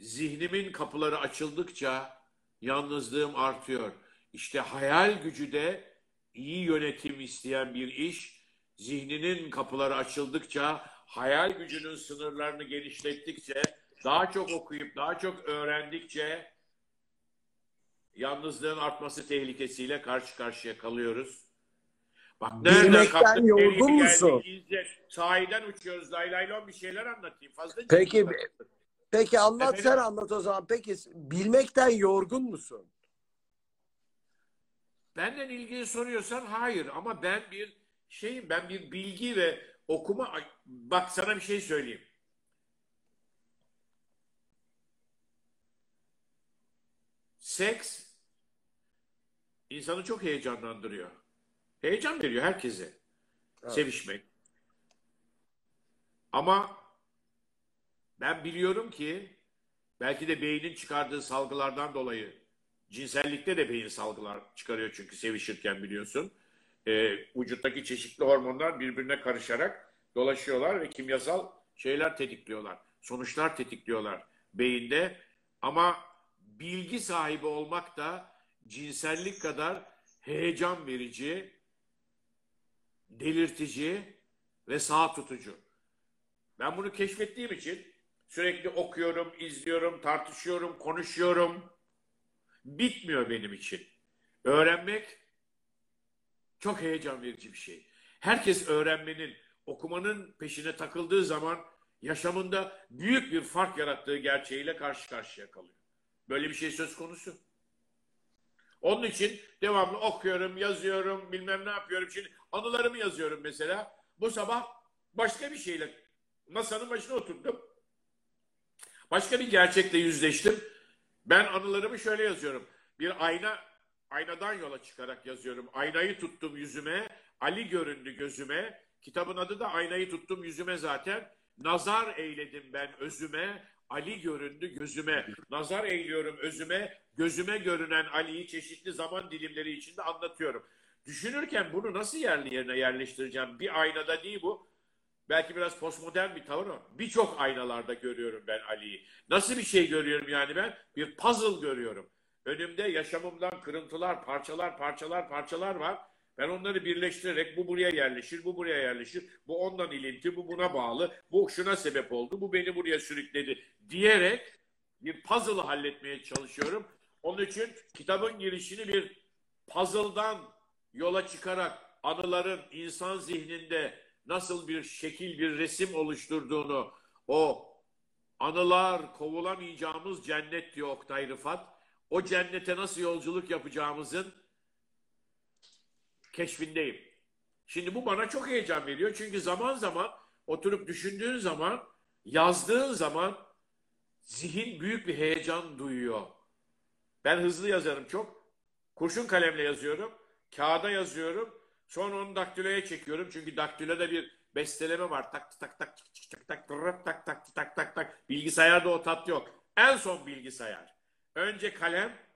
Zihnimin kapıları açıldıkça yalnızlığım artıyor. İşte hayal gücü de iyi yönetim isteyen bir iş. zihninin kapıları açıldıkça, hayal gücünün sınırlarını genişlettikçe, daha çok okuyup, daha çok öğrendikçe yalnızlığın artması tehlikesiyle karşı karşıya kalıyoruz. Bak nereden Bilmekten yorgun nereye geldik, musun? iyice sahiden uçuyoruz. Lay lay lon bir şeyler anlatayım. Fazla Peki, ciddi Peki anlat Efendim? sen anlat o zaman. Peki bilmekten yorgun musun? Benden ilgili soruyorsan hayır ama ben bir şeyim ben bir bilgi ve okuma Ay, bak sana bir şey söyleyeyim. Seks insanı çok heyecanlandırıyor. Heyecan veriyor herkese. Evet. Sevişmek. Ama ben biliyorum ki belki de beynin çıkardığı salgılardan dolayı cinsellikte de beyin salgılar çıkarıyor çünkü sevişirken biliyorsun. Ee, vücuttaki çeşitli hormonlar birbirine karışarak dolaşıyorlar ve kimyasal şeyler tetikliyorlar. Sonuçlar tetikliyorlar beyinde. Ama bilgi sahibi olmak da cinsellik kadar heyecan verici, delirtici ve sağ tutucu. Ben bunu keşfettiğim için sürekli okuyorum, izliyorum, tartışıyorum, konuşuyorum. Bitmiyor benim için. Öğrenmek çok heyecan verici bir şey. Herkes öğrenmenin, okumanın peşine takıldığı zaman yaşamında büyük bir fark yarattığı gerçeğiyle karşı karşıya kalıyor. Böyle bir şey söz konusu. Onun için devamlı okuyorum, yazıyorum, bilmem ne yapıyorum. Şimdi anılarımı yazıyorum mesela. Bu sabah başka bir şeyle masanın başına oturdum. Başka bir gerçekle yüzleştim. Ben anılarımı şöyle yazıyorum. Bir ayna, aynadan yola çıkarak yazıyorum. Aynayı tuttum yüzüme, Ali göründü gözüme. Kitabın adı da Aynayı tuttum yüzüme zaten. Nazar eyledim ben özüme, Ali göründü gözüme. Nazar eyliyorum özüme, gözüme görünen Ali'yi çeşitli zaman dilimleri içinde anlatıyorum. Düşünürken bunu nasıl yerli yerine yerleştireceğim? Bir aynada değil bu. Belki biraz postmodern bir tavır ama birçok aynalarda görüyorum ben Ali'yi. Nasıl bir şey görüyorum yani ben? Bir puzzle görüyorum. Önümde yaşamımdan kırıntılar, parçalar, parçalar, parçalar var. Ben onları birleştirerek bu buraya yerleşir, bu buraya yerleşir. Bu ondan ilinti, bu buna bağlı. Bu şuna sebep oldu, bu beni buraya sürükledi diyerek bir puzzle'ı halletmeye çalışıyorum. Onun için kitabın girişini bir puzzle'dan yola çıkarak anıların insan zihninde nasıl bir şekil, bir resim oluşturduğunu, o anılar kovulamayacağımız cennet diyor Oktay Rıfat. O cennete nasıl yolculuk yapacağımızın keşfindeyim. Şimdi bu bana çok heyecan veriyor. Çünkü zaman zaman oturup düşündüğün zaman, yazdığın zaman zihin büyük bir heyecan duyuyor. Ben hızlı yazarım çok. Kurşun kalemle yazıyorum. Kağıda yazıyorum. Sonra onu daktiloya çekiyorum. Çünkü daktiloda bir besteleme var. Tak tak tak tak tak tak tak tak tak tak tak tak. Bilgisayarda o tat yok. En son bilgisayar. Önce kalem.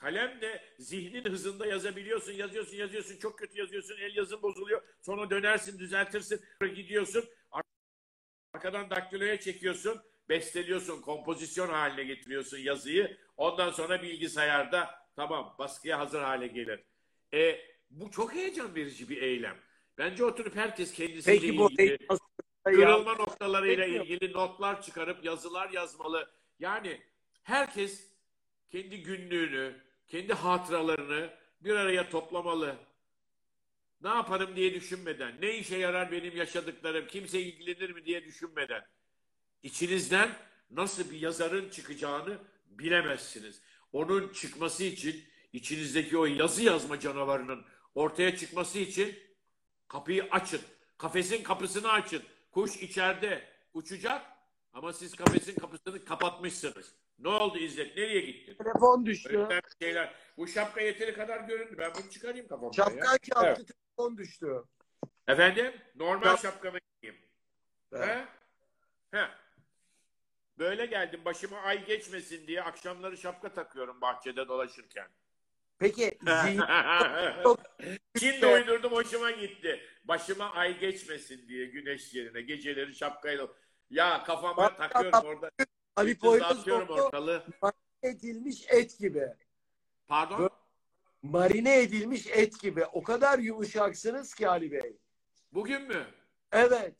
Kalem de zihnin hızında yazabiliyorsun. Yazıyorsun, yazıyorsun. Çok kötü yazıyorsun. El yazın bozuluyor. Sonra dönersin, düzeltirsin. Gidiyorsun. Arkadan daktiloya çekiyorsun. Besteliyorsun. Kompozisyon haline getiriyorsun yazıyı. Ondan sonra bilgisayarda tamam baskıya hazır hale gelir. E, bu çok heyecan verici bir eylem. Bence oturup herkes kendisiyle Peki bu ilgili heyecan- kırılma noktalarıyla Peki. ilgili notlar çıkarıp yazılar yazmalı. Yani herkes kendi günlüğünü, kendi hatıralarını bir araya toplamalı. Ne yaparım diye düşünmeden, ne işe yarar benim yaşadıklarım, kimse ilgilenir mi diye düşünmeden. İçinizden nasıl bir yazarın çıkacağını bilemezsiniz. Onun çıkması için, içinizdeki o yazı yazma canavarının ortaya çıkması için kapıyı açın. Kafesin kapısını açın. Kuş içeride uçacak ama siz kafesin kapısını kapatmışsınız. Ne oldu İzzet? Nereye gittin? Telefon düştü. Öyle şeyler. Bu şapka yeteri kadar göründü. Ben bunu çıkarayım kafamda. Şapkan ya. kalktı Evet. telefon düştü. Efendim? Normal Şap- şapkamı giyeyim. He? He. Böyle geldim. Başıma ay geçmesin diye akşamları şapka takıyorum bahçede dolaşırken. Peki zihin Şimdi uydurdum hoşuma gitti. Başıma ay geçmesin diye güneş yerine geceleri şapkayla. Ya kafama Bak- takıyorum orada. Ali Dağıtıyorum Poyrazoğlu ortalığı. edilmiş et gibi. Pardon? Böyle- Marine edilmiş et gibi. O kadar yumuşaksınız ki Ali Bey. Bugün mü? Evet.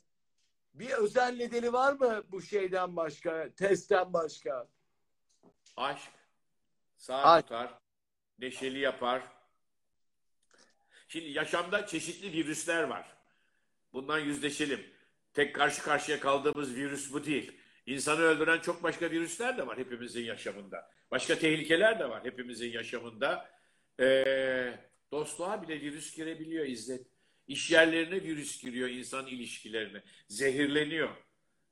Bir özel nedeni var mı bu şeyden başka, testten başka? Aşk. Sağ Aşk. tutar. Neşeli yapar. Şimdi yaşamda çeşitli virüsler var. Bundan yüzleşelim. Tek karşı karşıya kaldığımız virüs bu değil. İnsanı öldüren çok başka virüsler de var hepimizin yaşamında. Başka tehlikeler de var hepimizin yaşamında. Ee, dostluğa bile virüs girebiliyor İzzet. İş yerlerine virüs giriyor insan ilişkilerine. Zehirleniyor.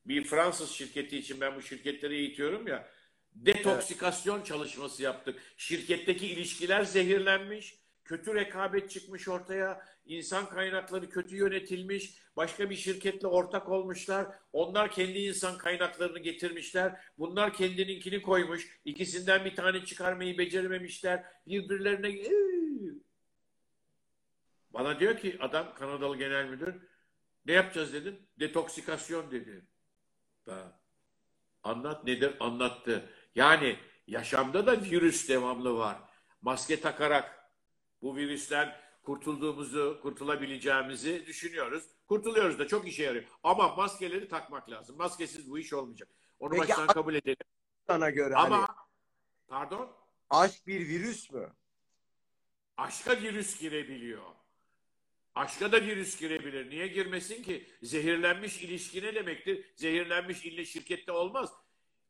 Bir Fransız şirketi için ben bu şirketleri eğitiyorum ya. Detoksikasyon çalışması yaptık. Şirketteki ilişkiler zehirlenmiş. Kötü rekabet çıkmış ortaya. İnsan kaynakları kötü yönetilmiş. Başka bir şirketle ortak olmuşlar. Onlar kendi insan kaynaklarını getirmişler. Bunlar kendininkini koymuş. İkisinden bir tane çıkarmayı becerememişler. Birbirlerine bana diyor ki adam Kanadalı genel müdür ne yapacağız dedim. Detoksikasyon dedi. Ha. Anlat nedir? Anlattı. Yani yaşamda da virüs devamlı var. Maske takarak bu virüsten kurtulduğumuzu, kurtulabileceğimizi düşünüyoruz. Kurtuluyoruz da çok işe yarıyor. Ama maskeleri takmak lazım. Maskesiz bu iş olmayacak. Onu Peki, baştan kabul edelim. Sana göre hani Ama pardon aşk bir virüs mü? aşka virüs girebiliyor. Aşka da virüs girebilir. Niye girmesin ki? Zehirlenmiş ilişki ne demektir? Zehirlenmiş ille şirkette olmaz.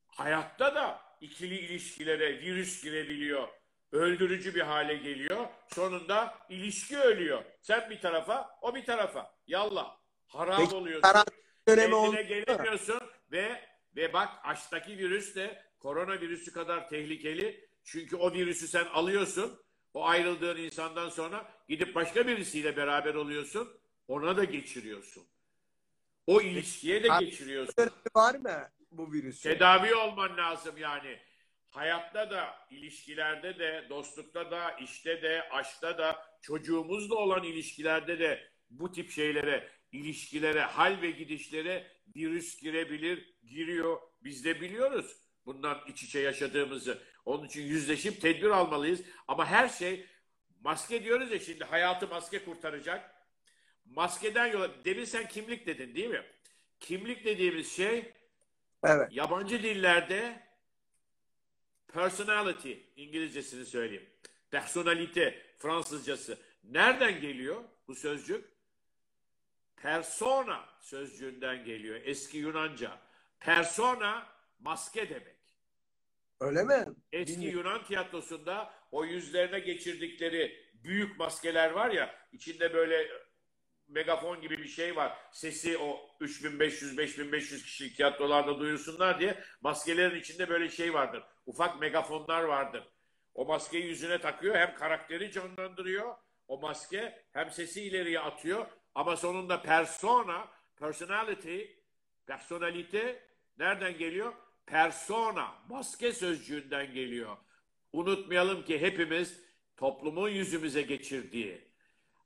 Hayatta da ikili ilişkilere virüs girebiliyor. Öldürücü bir hale geliyor. Sonunda ilişki ölüyor. Sen bir tarafa, o bir tarafa. Yallah. Harap Peki, oluyorsun. Kendine gelemiyorsun ve ve bak aşktaki virüs de korona virüsü kadar tehlikeli. Çünkü o virüsü sen alıyorsun. O ayrıldığın insandan sonra gidip başka birisiyle beraber oluyorsun. Ona da geçiriyorsun. O ilişkiye de Abi, geçiriyorsun. Var mı bu virüsün? Tedavi olman lazım yani. Hayatta da, ilişkilerde de, dostlukta da, işte de, aşkta da, çocuğumuzla olan ilişkilerde de bu tip şeylere, ilişkilere, hal ve gidişlere virüs girebilir, giriyor. Biz de biliyoruz bundan iç içe yaşadığımızı. Onun için yüzleşip tedbir almalıyız. Ama her şey, maske diyoruz ya şimdi hayatı maske kurtaracak. Maskeden yola, demin sen kimlik dedin değil mi? Kimlik dediğimiz şey Evet. Yabancı dillerde personality İngilizcesini söyleyeyim. Personalite Fransızcası. Nereden geliyor bu sözcük? Persona sözcüğünden geliyor. Eski Yunanca. Persona maske demek. Öyle mi? Eski Bilmiyorum. Yunan tiyatrosunda o yüzlerine geçirdikleri büyük maskeler var ya içinde böyle megafon gibi bir şey var. Sesi o 3500-5500 kişilik tiyatrolarda duyursunlar diye maskelerin içinde böyle şey vardır. Ufak megafonlar vardır. O maskeyi yüzüne takıyor hem karakteri canlandırıyor. O maske hem sesi ileriye atıyor ama sonunda persona, personality, personalite nereden geliyor? Persona, maske sözcüğünden geliyor. Unutmayalım ki hepimiz toplumun yüzümüze geçirdiği,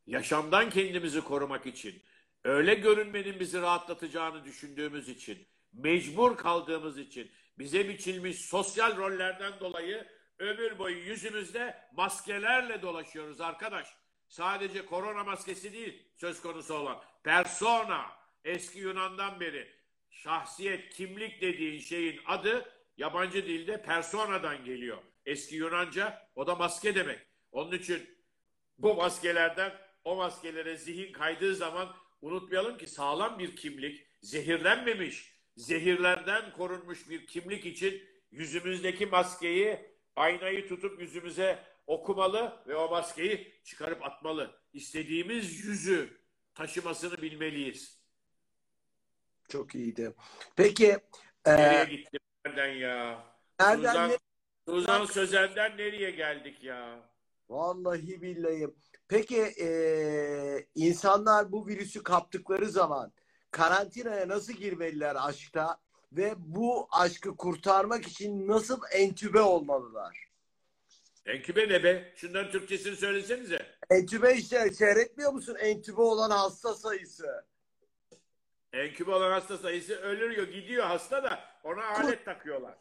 yaşamdan kendimizi korumak için, öyle görünmenin bizi rahatlatacağını düşündüğümüz için, mecbur kaldığımız için, bize biçilmiş sosyal rollerden dolayı ömür boyu yüzümüzde maskelerle dolaşıyoruz arkadaş. Sadece korona maskesi değil söz konusu olan. Persona, eski Yunan'dan beri şahsiyet, kimlik dediğin şeyin adı yabancı dilde personadan geliyor. Eski Yunanca o da maske demek. Onun için bu maskelerden o maskelere zihin kaydığı zaman unutmayalım ki sağlam bir kimlik, zehirlenmemiş, zehirlerden korunmuş bir kimlik için yüzümüzdeki maskeyi, aynayı tutup yüzümüze okumalı ve o maskeyi çıkarıp atmalı. İstediğimiz yüzü taşımasını bilmeliyiz. Çok iyiydi. Peki Nereye e, gittim nereden ya? nereden Suzan, ne- Suzan Sözen'den nereye geldik ya? Vallahi billahi. Peki e, insanlar bu virüsü kaptıkları zaman karantinaya nasıl girmeliler aşkta ve bu aşkı kurtarmak için nasıl entübe olmalılar? Enkübe ne be? Şunların Türkçesini söylesenize. Entübe işte seyretmiyor musun entübe olan hasta sayısı? Enkübe olan hasta sayısı ölüyor, gidiyor hasta da ona alet takıyorlar.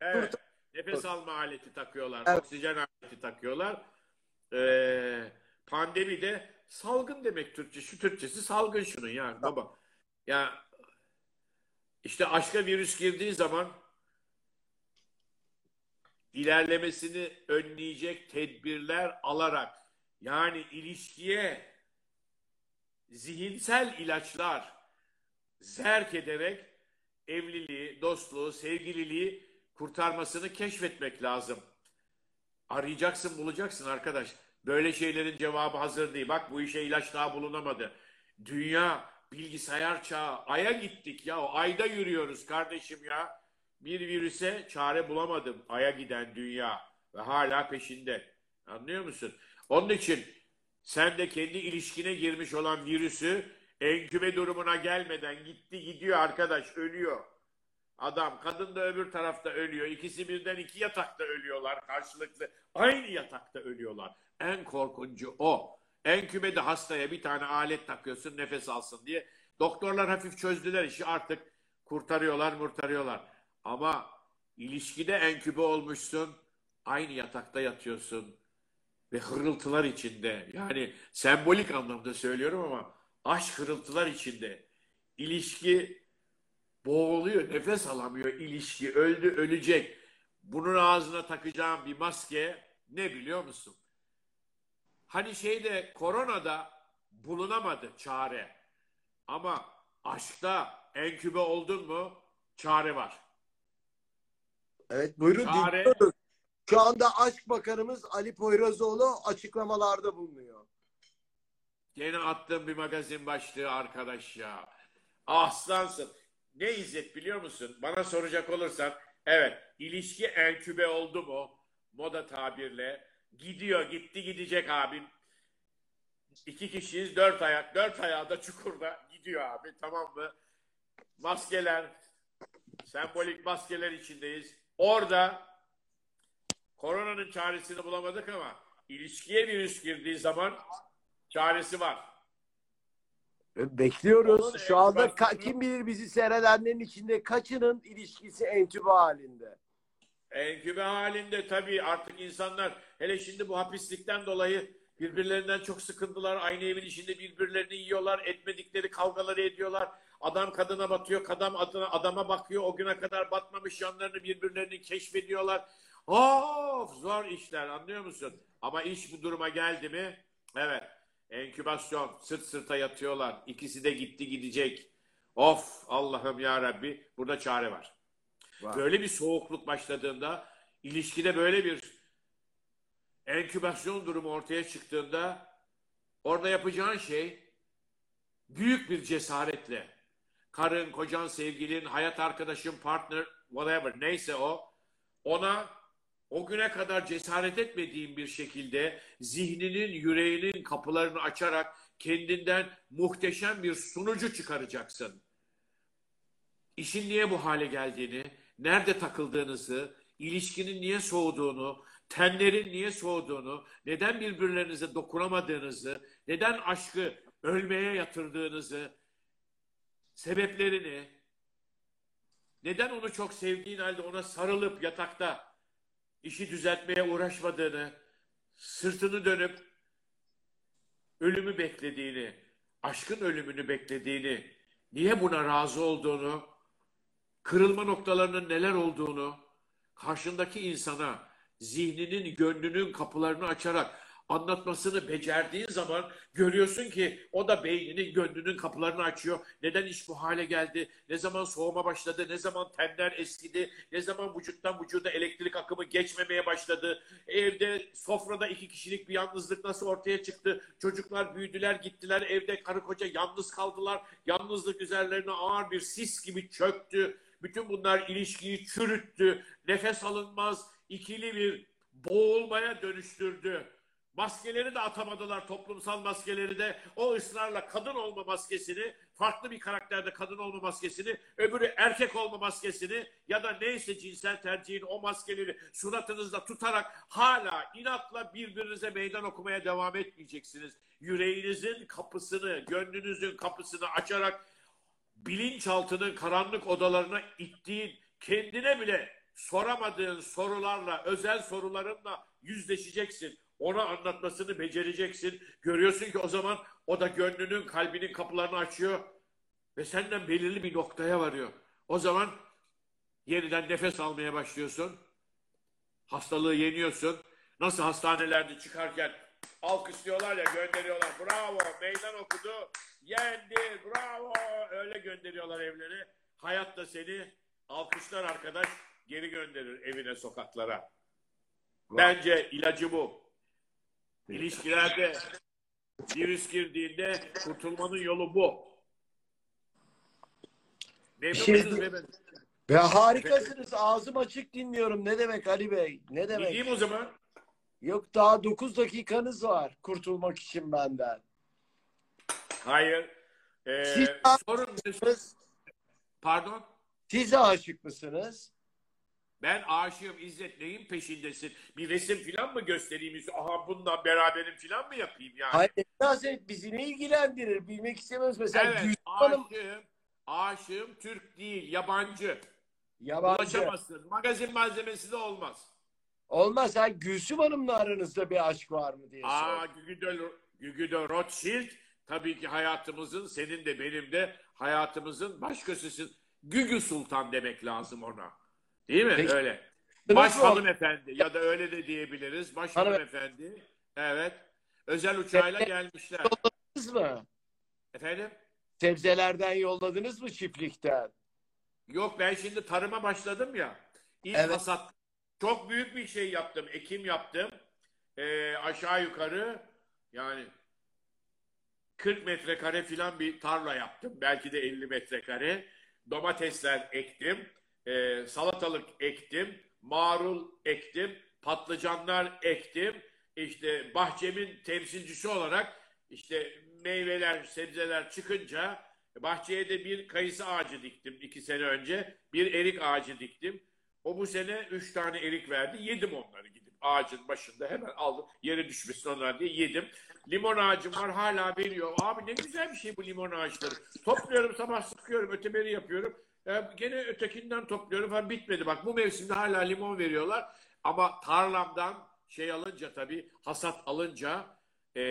Evet. Nefes alma aleti takıyorlar. Evet. Oksijen aleti takıyorlar. Ee, pandemide salgın demek Türkçe. Şu Türkçesi salgın şunun ya baba. Ya işte aşka virüs girdiği zaman ilerlemesini önleyecek tedbirler alarak yani ilişkiye zihinsel ilaçlar zerk ederek evliliği, dostluğu, sevgililiği kurtarmasını keşfetmek lazım. Arayacaksın, bulacaksın arkadaş. Böyle şeylerin cevabı hazır değil. Bak bu işe ilaç daha bulunamadı. Dünya bilgisayar çağı. Ay'a gittik ya. Ayda yürüyoruz kardeşim ya. Bir virüse çare bulamadım. Ay'a giden dünya. Ve hala peşinde. Anlıyor musun? Onun için sen de kendi ilişkine girmiş olan virüsü enkübe durumuna gelmeden gitti gidiyor arkadaş ölüyor. Adam kadın da öbür tarafta ölüyor. İkisi birden iki yatakta ölüyorlar karşılıklı. Aynı yatakta ölüyorlar. En korkuncu o. Enkübede hastaya bir tane alet takıyorsun nefes alsın diye. Doktorlar hafif çözdüler işi artık kurtarıyorlar murtarıyorlar. Ama ilişkide enkübe olmuşsun. Aynı yatakta yatıyorsun. Ve hırıltılar içinde. Yani sembolik anlamda söylüyorum ama aşk hırıltılar içinde. İlişki boğuluyor, nefes alamıyor ilişki. Öldü, ölecek. Bunun ağzına takacağım bir maske ne biliyor musun? Hani şeyde koronada bulunamadı çare. Ama aşkta enkübe oldun mu çare var. Evet buyurun Çare- dinliyoruz. Şu anda Aşk Bakanımız Ali Poyrazoğlu açıklamalarda bulunuyor. Gene attığım bir magazin başlığı arkadaş ya. Aslansın. Ne İzzet biliyor musun? Bana soracak olursan evet ilişki enkübe oldu mu? Moda tabirle. Gidiyor gitti gidecek abim. İki kişiyiz dört ayak. Dört ayağı da çukurda gidiyor abi tamam mı? Maskeler sembolik maskeler içindeyiz. Orada koronanın çaresini bulamadık ama ilişkiye virüs girdiği zaman çaresi var. Onun Bekliyoruz. Şu anda ka- kim bilir bizi seyredenlerin içinde kaçının ilişkisi entübe halinde. Enkübe halinde tabii artık insanlar hele şimdi bu hapislikten dolayı birbirlerinden çok sıkıntılar. Aynı evin içinde birbirlerini yiyorlar. Etmedikleri kavgaları ediyorlar. Adam kadına batıyor. Kadın adına, adama bakıyor. O güne kadar batmamış yanlarını birbirlerini keşfediyorlar. Of zor işler anlıyor musun? Ama iş bu duruma geldi mi? Evet. Enkübasyon. Sırt sırta yatıyorlar. İkisi de gitti gidecek. Of Allah'ım ya Rabbi. Burada çare var. Var. Böyle bir soğukluk başladığında, ilişkide böyle bir enkübasyon durumu ortaya çıktığında orada yapacağın şey büyük bir cesaretle karın, kocan, sevgilin, hayat arkadaşın, partner, whatever neyse o ona o güne kadar cesaret etmediğin bir şekilde zihninin, yüreğinin kapılarını açarak kendinden muhteşem bir sunucu çıkaracaksın. İşin niye bu hale geldiğini, nerede takıldığınızı, ilişkinin niye soğuduğunu, tenlerin niye soğuduğunu, neden birbirlerinize dokunamadığınızı, neden aşkı ölmeye yatırdığınızı, sebeplerini, neden onu çok sevdiğin halde ona sarılıp yatakta işi düzeltmeye uğraşmadığını, sırtını dönüp ölümü beklediğini, aşkın ölümünü beklediğini, niye buna razı olduğunu, kırılma noktalarının neler olduğunu karşındaki insana zihninin, gönlünün kapılarını açarak anlatmasını becerdiğin zaman görüyorsun ki o da beyninin, gönlünün kapılarını açıyor. Neden iş bu hale geldi? Ne zaman soğuma başladı? Ne zaman tenler eskidi? Ne zaman vücuttan vücuda elektrik akımı geçmemeye başladı? Evde, sofrada iki kişilik bir yalnızlık nasıl ortaya çıktı? Çocuklar büyüdüler, gittiler. Evde karı koca yalnız kaldılar. Yalnızlık üzerlerine ağır bir sis gibi çöktü. Bütün bunlar ilişkiyi çürüttü. Nefes alınmaz, ikili bir boğulmaya dönüştürdü. Maskeleri de atamadılar toplumsal maskeleri de. O ısrarla kadın olma maskesini, farklı bir karakterde kadın olma maskesini, öbürü erkek olma maskesini ya da neyse cinsel tercihin o maskeleri suratınızda tutarak hala inatla birbirinize meydan okumaya devam etmeyeceksiniz. Yüreğinizin kapısını, gönlünüzün kapısını açarak bilinçaltının karanlık odalarına ittiğin, kendine bile soramadığın sorularla, özel sorularınla yüzleşeceksin. Ona anlatmasını becereceksin. Görüyorsun ki o zaman o da gönlünün, kalbinin kapılarını açıyor ve senden belirli bir noktaya varıyor. O zaman yeniden nefes almaya başlıyorsun. Hastalığı yeniyorsun. Nasıl hastanelerde çıkarken alkışlıyorlar ya gönderiyorlar. Bravo meydan okudu. Yendi bravo. Öyle gönderiyorlar evlere. Hayat da seni alkışlar arkadaş geri gönderir evine sokaklara. Bence ilacı bu. İlişkilerde virüs girdiğinde kurtulmanın yolu bu. Memnun Şey- musunuz beyefendi? Ve harikasınız. Ağzım açık dinliyorum. Ne demek Ali Bey? Ne demek? Gideyim o zaman. Yok daha 9 dakikanız var kurtulmak için benden. Hayır. Ee, Siz- sorun Pardon. siz aşık mısınız? Ben aşığım İzzet neyin peşindesin? Bir resim filan mı göstereyim? Aha bundan beraberim filan mı yapayım yani? Hayır, Münasebet bizi ne ilgilendirir? Bilmek istemez. Mesela evet Gülsüm Hanım aşığım. Aşığım Türk değil yabancı. yabancı. Ulaşamazsın. Magazin malzemesi de olmaz. Olmaz. Ha, Gülsüm Hanım'la aranızda bir aşk var mı diye Aa sor. Gügüdo, Gügüdo Rothschild tabii ki hayatımızın senin de benim de hayatımızın başkasısın. Gügü Sultan demek lazım ona. Değil mi? Peki. Öyle. Baş hanımefendi ya da öyle de diyebiliriz. Baş Hanım- hanımefendi. Evet. Özel uçağıyla gelmişler. Yolladınız mı? Efendim? Sebzelerden yolladınız mı çiftlikten? Yok ben şimdi tarıma başladım ya. İlk Evet. hasat. Çok büyük bir şey yaptım. Ekim yaptım. Ee, aşağı yukarı yani 40 metrekare filan bir tarla yaptım. Belki de 50 metrekare. Domatesler ektim. Ee, salatalık ektim. Marul ektim. Patlıcanlar ektim. İşte bahçemin temsilcisi olarak işte meyveler, sebzeler çıkınca bahçeye de bir kayısı ağacı diktim iki sene önce. Bir erik ağacı diktim. O bu sene üç tane erik verdi. Yedim onları gidip ağacın başında hemen aldım. Yere düşmesin onlar diye yedim. Limon ağacım var hala veriyor. Abi ne güzel bir şey bu limon ağaçları. Topluyorum sabah sıkıyorum öteberi yapıyorum. Ee, gene ötekinden topluyorum falan bitmedi. Bak bu mevsimde hala limon veriyorlar. Ama tarlamdan şey alınca tabii hasat alınca e,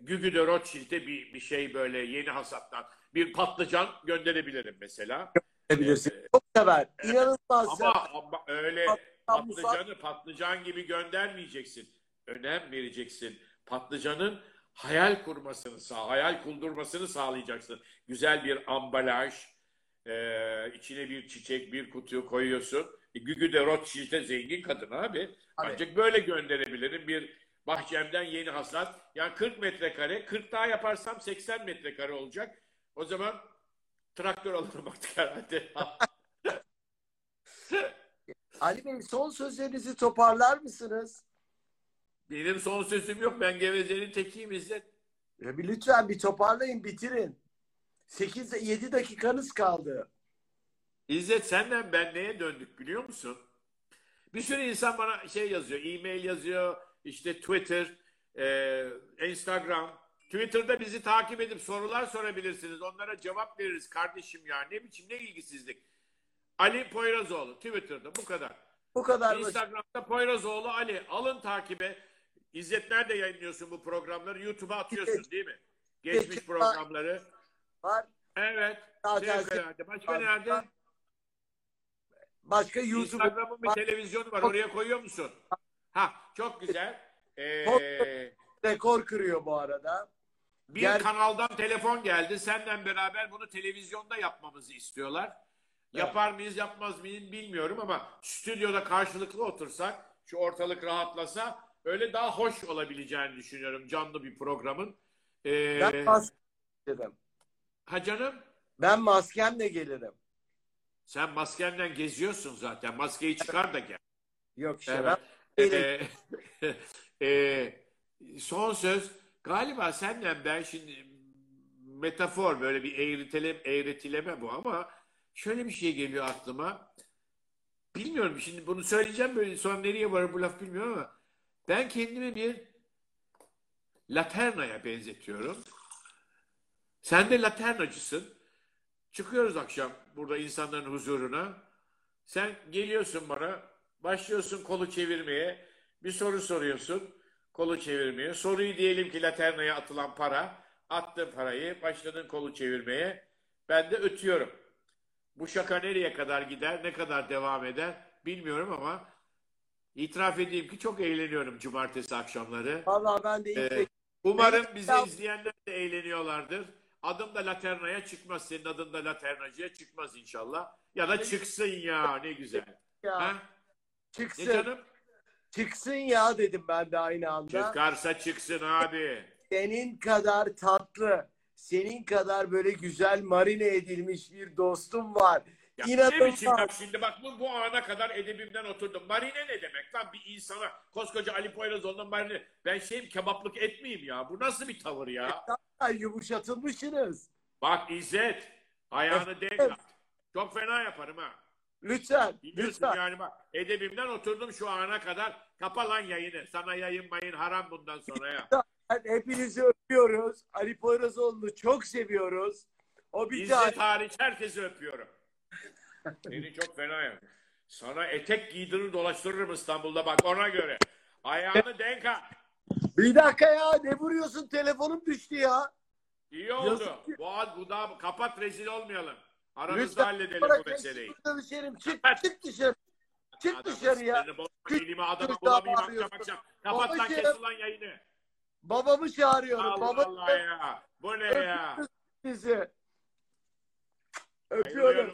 Gügü de Rothschild'e bir, bir şey böyle yeni hasattan bir patlıcan gönderebilirim mesela. Bilirsin. Ee, Çok sever. İnanılmaz sever. ama, ama öyle patlıcanı patlıcan gibi göndermeyeceksin. Önem vereceksin. Patlıcanın hayal kurmasını, sağ, hayal kurdurmasını sağlayacaksın. Güzel bir ambalaj, e, içine bir çiçek, bir kutuyu koyuyorsun. E, Gügü de Rothschild'e zengin kadın abi. Ancak böyle gönderebilirim. Bir bahçemden yeni hasat. Yani 40 metrekare, 40 daha yaparsam 80 metrekare olacak. O zaman traktör alırım artık herhalde. Ali Bey son sözlerinizi toparlar mısınız? Benim son sözüm yok. Ben gevezenin tekiyim İzzet. Ya bir lütfen bir toparlayın bitirin. 8 7 dakikanız kaldı. İzzet senden ben neye döndük biliyor musun? Bir sürü insan bana şey yazıyor. E-mail yazıyor. işte Twitter, e, Instagram. Twitter'da bizi takip edip sorular sorabilirsiniz. Onlara cevap veririz kardeşim ya. Ne biçim ne ilgisizlik. Ali Poyrazoğlu Twitter'da bu kadar. Bu kadar. Instagram'da Poyrazoğlu Ali. Alın takibe. İzzet nerede yayınlıyorsun bu programları? YouTube'a atıyorsun değil mi? Geçmiş programları. Var. Evet. Fevkalade. Başka Var. nerede? Başka YouTube Instagram'ın bir televizyonu var. Oraya koyuyor musun? Ha çok güzel. Ee, rekor kırıyor bu arada. bir Gel- kanaldan telefon geldi. Senden beraber bunu televizyonda yapmamızı istiyorlar. Yapar mıyız yapmaz mıyız bilmiyorum ama stüdyoda karşılıklı otursak şu ortalık rahatlasa öyle daha hoş olabileceğini düşünüyorum canlı bir programın. Ee, Ben gelirim. Ha canım Ben maskemle gelirim. sen maskenden geziyorsun zaten. Maskeyi çıkar da gel. Yok işte Evet. ben. Ee, e, son söz galiba senden ben şimdi metafor böyle bir eğritileme, eğretileme bu ama şöyle bir şey geliyor aklıma. Bilmiyorum şimdi bunu söyleyeceğim böyle sonra nereye varır bu laf bilmiyorum ama ben kendimi bir laternaya benzetiyorum. Sen de laternacısın. Çıkıyoruz akşam burada insanların huzuruna. Sen geliyorsun bana, başlıyorsun kolu çevirmeye, bir soru soruyorsun. kolu çevirmiyor. Soruyu diyelim ki Laterna'ya atılan para. Attın parayı, başladın kolu çevirmeye. Ben de ötüyorum. Bu şaka nereye kadar gider, ne kadar devam eder bilmiyorum ama itiraf edeyim ki çok eğleniyorum cumartesi akşamları. Vallahi ben de Ee, Umarım bizi izleyenler de eğleniyorlardır. Adım da Laterna'ya çıkmaz. Senin adın da Laternacı'ya çıkmaz inşallah. Ya da çıksın ya ne güzel. ya Ha? Ne çıksın. canım? Çıksın ya dedim ben de aynı anda. Çıkarsa çıksın abi. Senin kadar tatlı, senin kadar böyle güzel marine edilmiş bir dostum var. Ya ne biçim bak şimdi bak bu, bu ana kadar edebimden oturdum. Marine ne demek lan bir insana koskoca Ali Poyrazoğlu'nun marine. Ben şeyim kebaplık etmeyeyim ya. Bu nasıl bir tavır ya? Ay, yumuşatılmışsınız. Bak İzzet ayağını denk at. Çok fena yaparım ha. Lütfen, Biliyorsun lütfen. yani bak edebimden oturdum şu ana kadar. Kapa lan yayını. Sana yayın mayın haram bundan sonra ya. Hepinizi öpüyoruz. Ali Poyrazoğlu'nu çok seviyoruz. O bir. İzzet hariç herkesi öpüyorum. Seni çok fena ya. Sana etek giydirir dolaştırırım İstanbul'da bak ona göre. Ayağını denk at. Bir dakika ya ne vuruyorsun? Telefonum düştü ya. İyi oldu. Yazık ki- Boğaz bu da kapat rezil olmayalım. Aramızda Lütfen halledelim bırak, bu meseleyi. çık dışarı. Çık, çık dışarı. Çık Adamın dışarı ya. sinirini bozma, Çık elime adama dışarı bulamayayım akşam bağırıyorsun. akşam. Kapat lan Babacığım. kes ulan yayını. Babamı çağırıyorum. Allah Baba Allah ya. Bu ne ya? sizi. Öpüyorum.